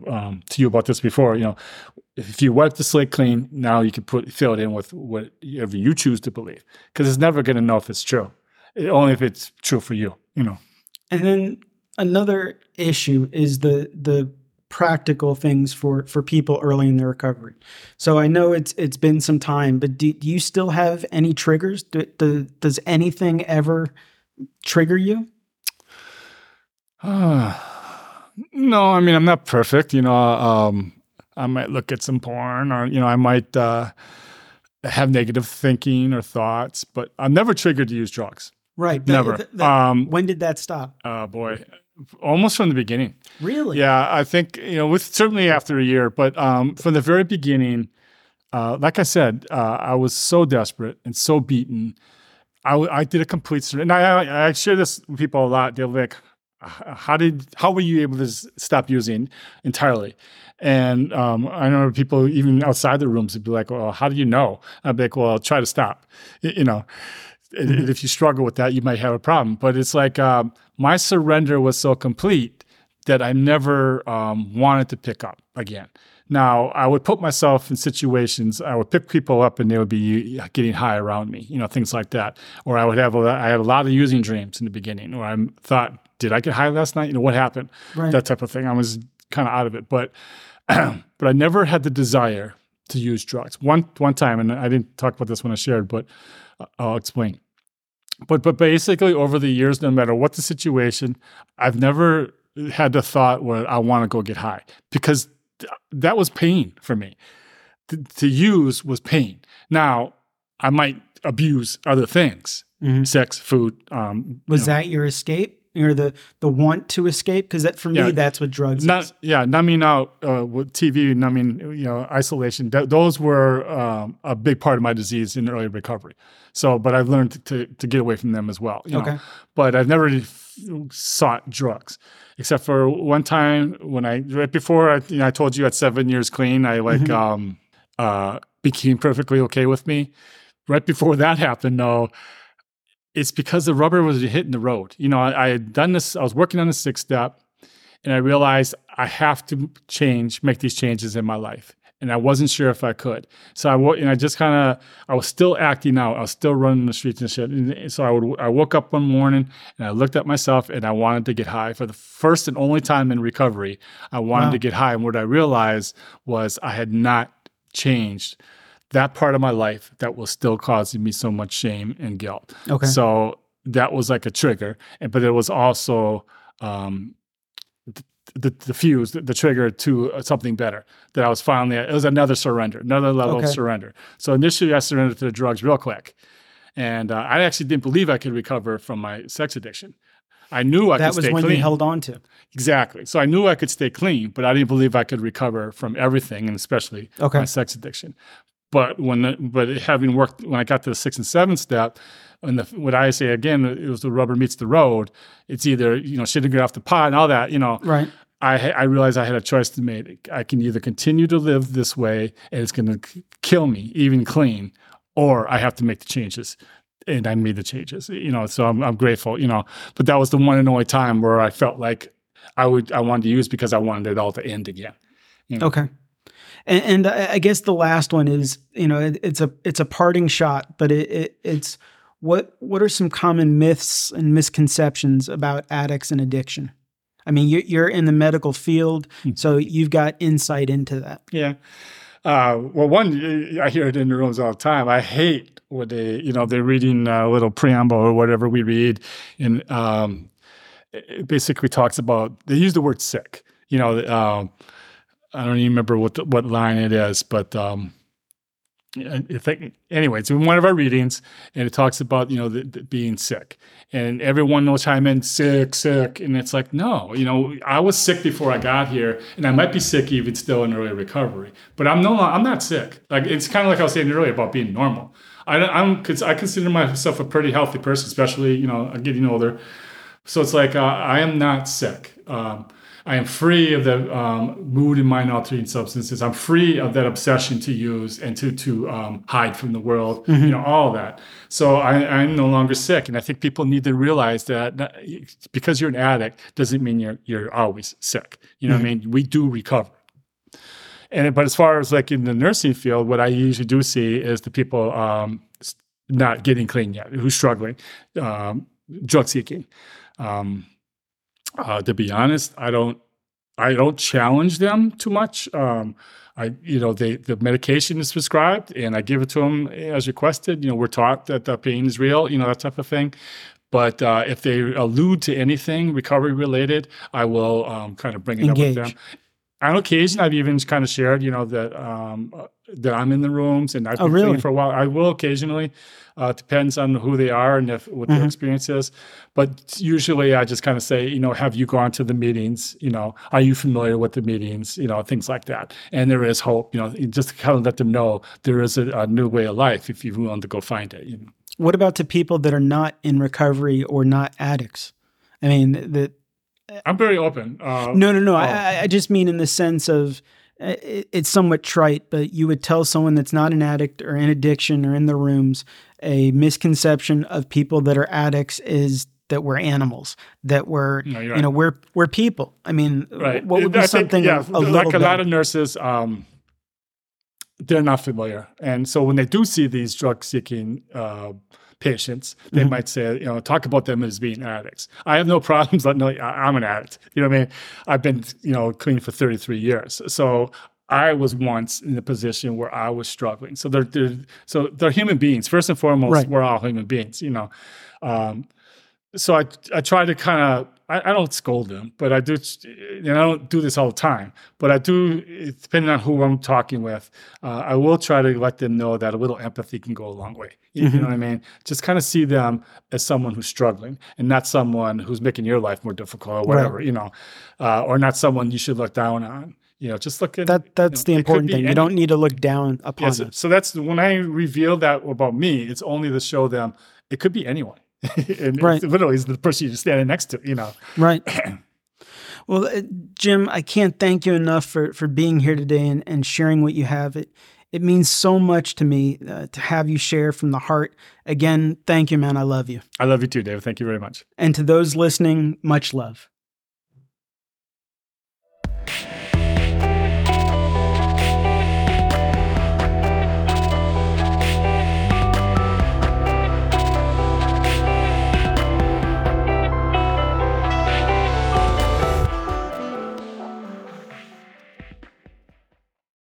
B: um, to you about this before you know if you wipe the slate clean now you can put fill it in with whatever you choose to believe. Because it's never going to know if it's true. It- only if it's true for you you know.
A: And then another issue is the the practical things for for people early in their recovery. So I know it's it's been some time, but do, do you still have any triggers? Do, do, does anything ever trigger you? <sighs>
B: no, I mean I'm not perfect. You know, um, I might look at some porn, or you know, I might uh, have negative thinking or thoughts, but I'm never triggered to use drugs.
A: Right.
B: Never.
A: the- the-
B: um,
A: when did that stop?
B: uh, boy, almost from the beginning.
A: Really?
B: Yeah, I think you know, with certainly after a year, but um, from the very beginning, uh, like I said, uh, I was so desperate and so beaten. I, w- I did a complete surrender. And I, I, I share this with people a lot. They're like, "How did? How were you able to s- stop using entirely?" And um, I know people even outside the rooms would be like, "Well, how do you know?" I'd be like, "Well, I'll try to stop." You know, and if you struggle with that, you might have a problem. But it's like um, my surrender was so complete that I never um, wanted to pick up again. Now, I would put myself in situations, I would pick people up and they would be getting high around me, you know, things like that. Or I would have, a, I had a lot of using dreams in the beginning, or I thought, did I get high last night? You know, what happened?
A: Right.
B: That type of thing. I was kind of out of it. But, <clears throat> but I never had the desire to use drugs. One, one time, and I didn't talk about this when I shared, but uh, I'll explain. But, but basically, over the years, no matter what the situation, I've never had the thought where I want to go get high because th- that was pain for me. T- to use was pain. Now, I might abuse other things,
A: Mhm.
B: sex, food. Um,
A: Was
B: you know,
A: that your escape or the the want to escape? Because that for
B: Yeah.
A: me, that's what drugs.
B: not
A: is.
B: yeah numbing out uh, with TV, numbing you know isolation. Th- those were um, a big part of my disease in early recovery. So, but I've learned to to get away from them as well. You know?
A: Okay.
B: But I've never sought drugs, except for one time when I right before I, you know, I told you at seven years clean, I like
A: Mhm.
B: um uh became perfectly okay with me. Right before that happened, though, it's because the rubber was hitting the road. You know, I, I had done this. I was working on the sixth step, and I realized I have to change, make these changes in my life. And I wasn't sure if I could. So I and I just kind of I was still acting out. I was still running the streets and shit. And so I would I woke up one morning and I looked at myself and I wanted to get high for the first and only time in recovery. I wanted
A: Wow.
B: to get high, and what I realized was I had not changed that part of my life that was still causing me so much shame and guilt.
A: Okay.
B: So that was like a trigger, and but it was also um, the, the, fuse, the, the trigger to uh, something better. That I was finally, it was another surrender, another level
A: Okay.
B: of surrender. So initially, I surrendered to the drugs real quick, and uh, I actually didn't believe I could recover from my sex addiction. I knew I
A: that
B: could
A: was when
B: clean.
A: you held on to.
B: Exactly. So I knew I could stay clean, but I didn't believe I could recover from everything, and especially
A: Okay.
B: my sex addiction. But when, the, but having worked, when I got to the sixth and seventh step, and the, what I say again, it was the rubber meets the road. It's either you know shitting get off the pot and all that. You know,
A: Right.
B: I I realized I had a choice to make. I can either continue to live this way, and it's going to kill me, even clean, or I have to make the changes. And I made the changes. You know, so I'm I'm grateful. You know, but that was the one and only time where I felt like I would I wanted to use because I wanted it all to end again.
A: Okay. And, and I guess the last one is, you know, it, it's a it's a parting shot, but it, it it's what what are some common myths and misconceptions about addicts and addiction? I mean, you're, you're in the medical field, so you've got insight into that.
B: Yeah. Uh, well, one, I hear it in the rooms all the time. I hate when they, you know, they're reading a little preamble or whatever we read, and um, it basically talks about they use the word sick. You know, um, I don't even remember what the, what line it is, but um, I think anyway, it's in one of our readings, and it talks about you know the, the being sick, and everyone will chime in sick, sick, and it's like no, you know I was sick before I got here, and I might be sick even still in early recovery, but I'm no, I'm not sick. Like it's kind of like I was saying earlier about being normal. I, I'm I consider myself a pretty healthy person, especially you know getting older. So it's like uh, I am not sick. Um, I am free of the um, mood and mind altering substances. I'm free of that obsession to use and to to um, hide from the world. You know all that. So I, I'm no longer sick, and I think people need to realize that not- because you're an addict doesn't mean you're you're always sick. You know what I mean? We do recover. And but as far as like in the nursing field, what I usually do see is the people um, not getting clean yet, who's struggling, um, drug seeking. Um, uh, to be honest, I don't I don't challenge them too much. Um, I you know they the medication is prescribed and I give it to them as requested. You know we're taught that the pain is real. You know that type of thing. But uh, if they allude to anything recovery related, I will um, kind of bring it up with them. On occasion, I've even kind of shared, you know, that um, uh, that I'm in the rooms and I've
A: Oh,
B: been
A: really?
B: for a while. I will occasionally. Uh, depends on who they are and if what their
A: Mhm.
B: experience is. But usually, I just kind of say, you know, have you gone to the meetings? You know, are you familiar with the meetings? You know, things like that. And there is hope. You know, just to kind of let them know there is a, a new way of life if you're willing to go find it. You know?
A: What about to people that are not in recovery or not addicts? I mean, that
B: I'm very open. Uh,
A: no, no, no.
B: Oh.
A: I, I- I just mean in the sense of it, it's somewhat trite, but you would tell someone that's not an addict or in addiction or in the rooms a misconception of people that are addicts is that we're animals, that we're no, you right. know we're we're people. I mean, right. what would be I something think, yeah, a,
B: like
A: a
B: lot of nurses, um, they're not familiar, and so when they do see these drug seeking. Uh, patients, they mm-hmm. might say, you know, talk about them as being addicts. I have no <laughs> problems letting know I'm an addict. You know what I mean? I've been, you know, clean for 33 years. So I was once in a position where I was struggling. So they're, they're so they're human beings. First and foremost, right. we're all human beings, you know. Um, so I I try to kind of I, I, don't scold them, but I do. And I don't do this all the time, but I do. Depending on who I'm talking with, uh, I will try to let them know that a little empathy can go a long way. You, mm-hmm. you know what I mean? Just kind of see them as someone who's struggling, and not someone who's making your life more difficult or whatever. Right. You know, uh, or not someone you should look down on you know just look at
A: that that's you know, the important thing any, you don't need to look down upon yes,
B: so that's when i reveal that about me it's only to show them it could be anyone <laughs> and right. literally is the person you're standing next to, you know.
A: Right. <clears throat> well, uh, Jim, I can't thank you enough for for being here today and, and sharing what you have. It it means so much to me uh, to have you share from the heart. Again, thank you, man. I love you.
B: I love you too, Dave. Thank you very much.
A: And to those listening, much love.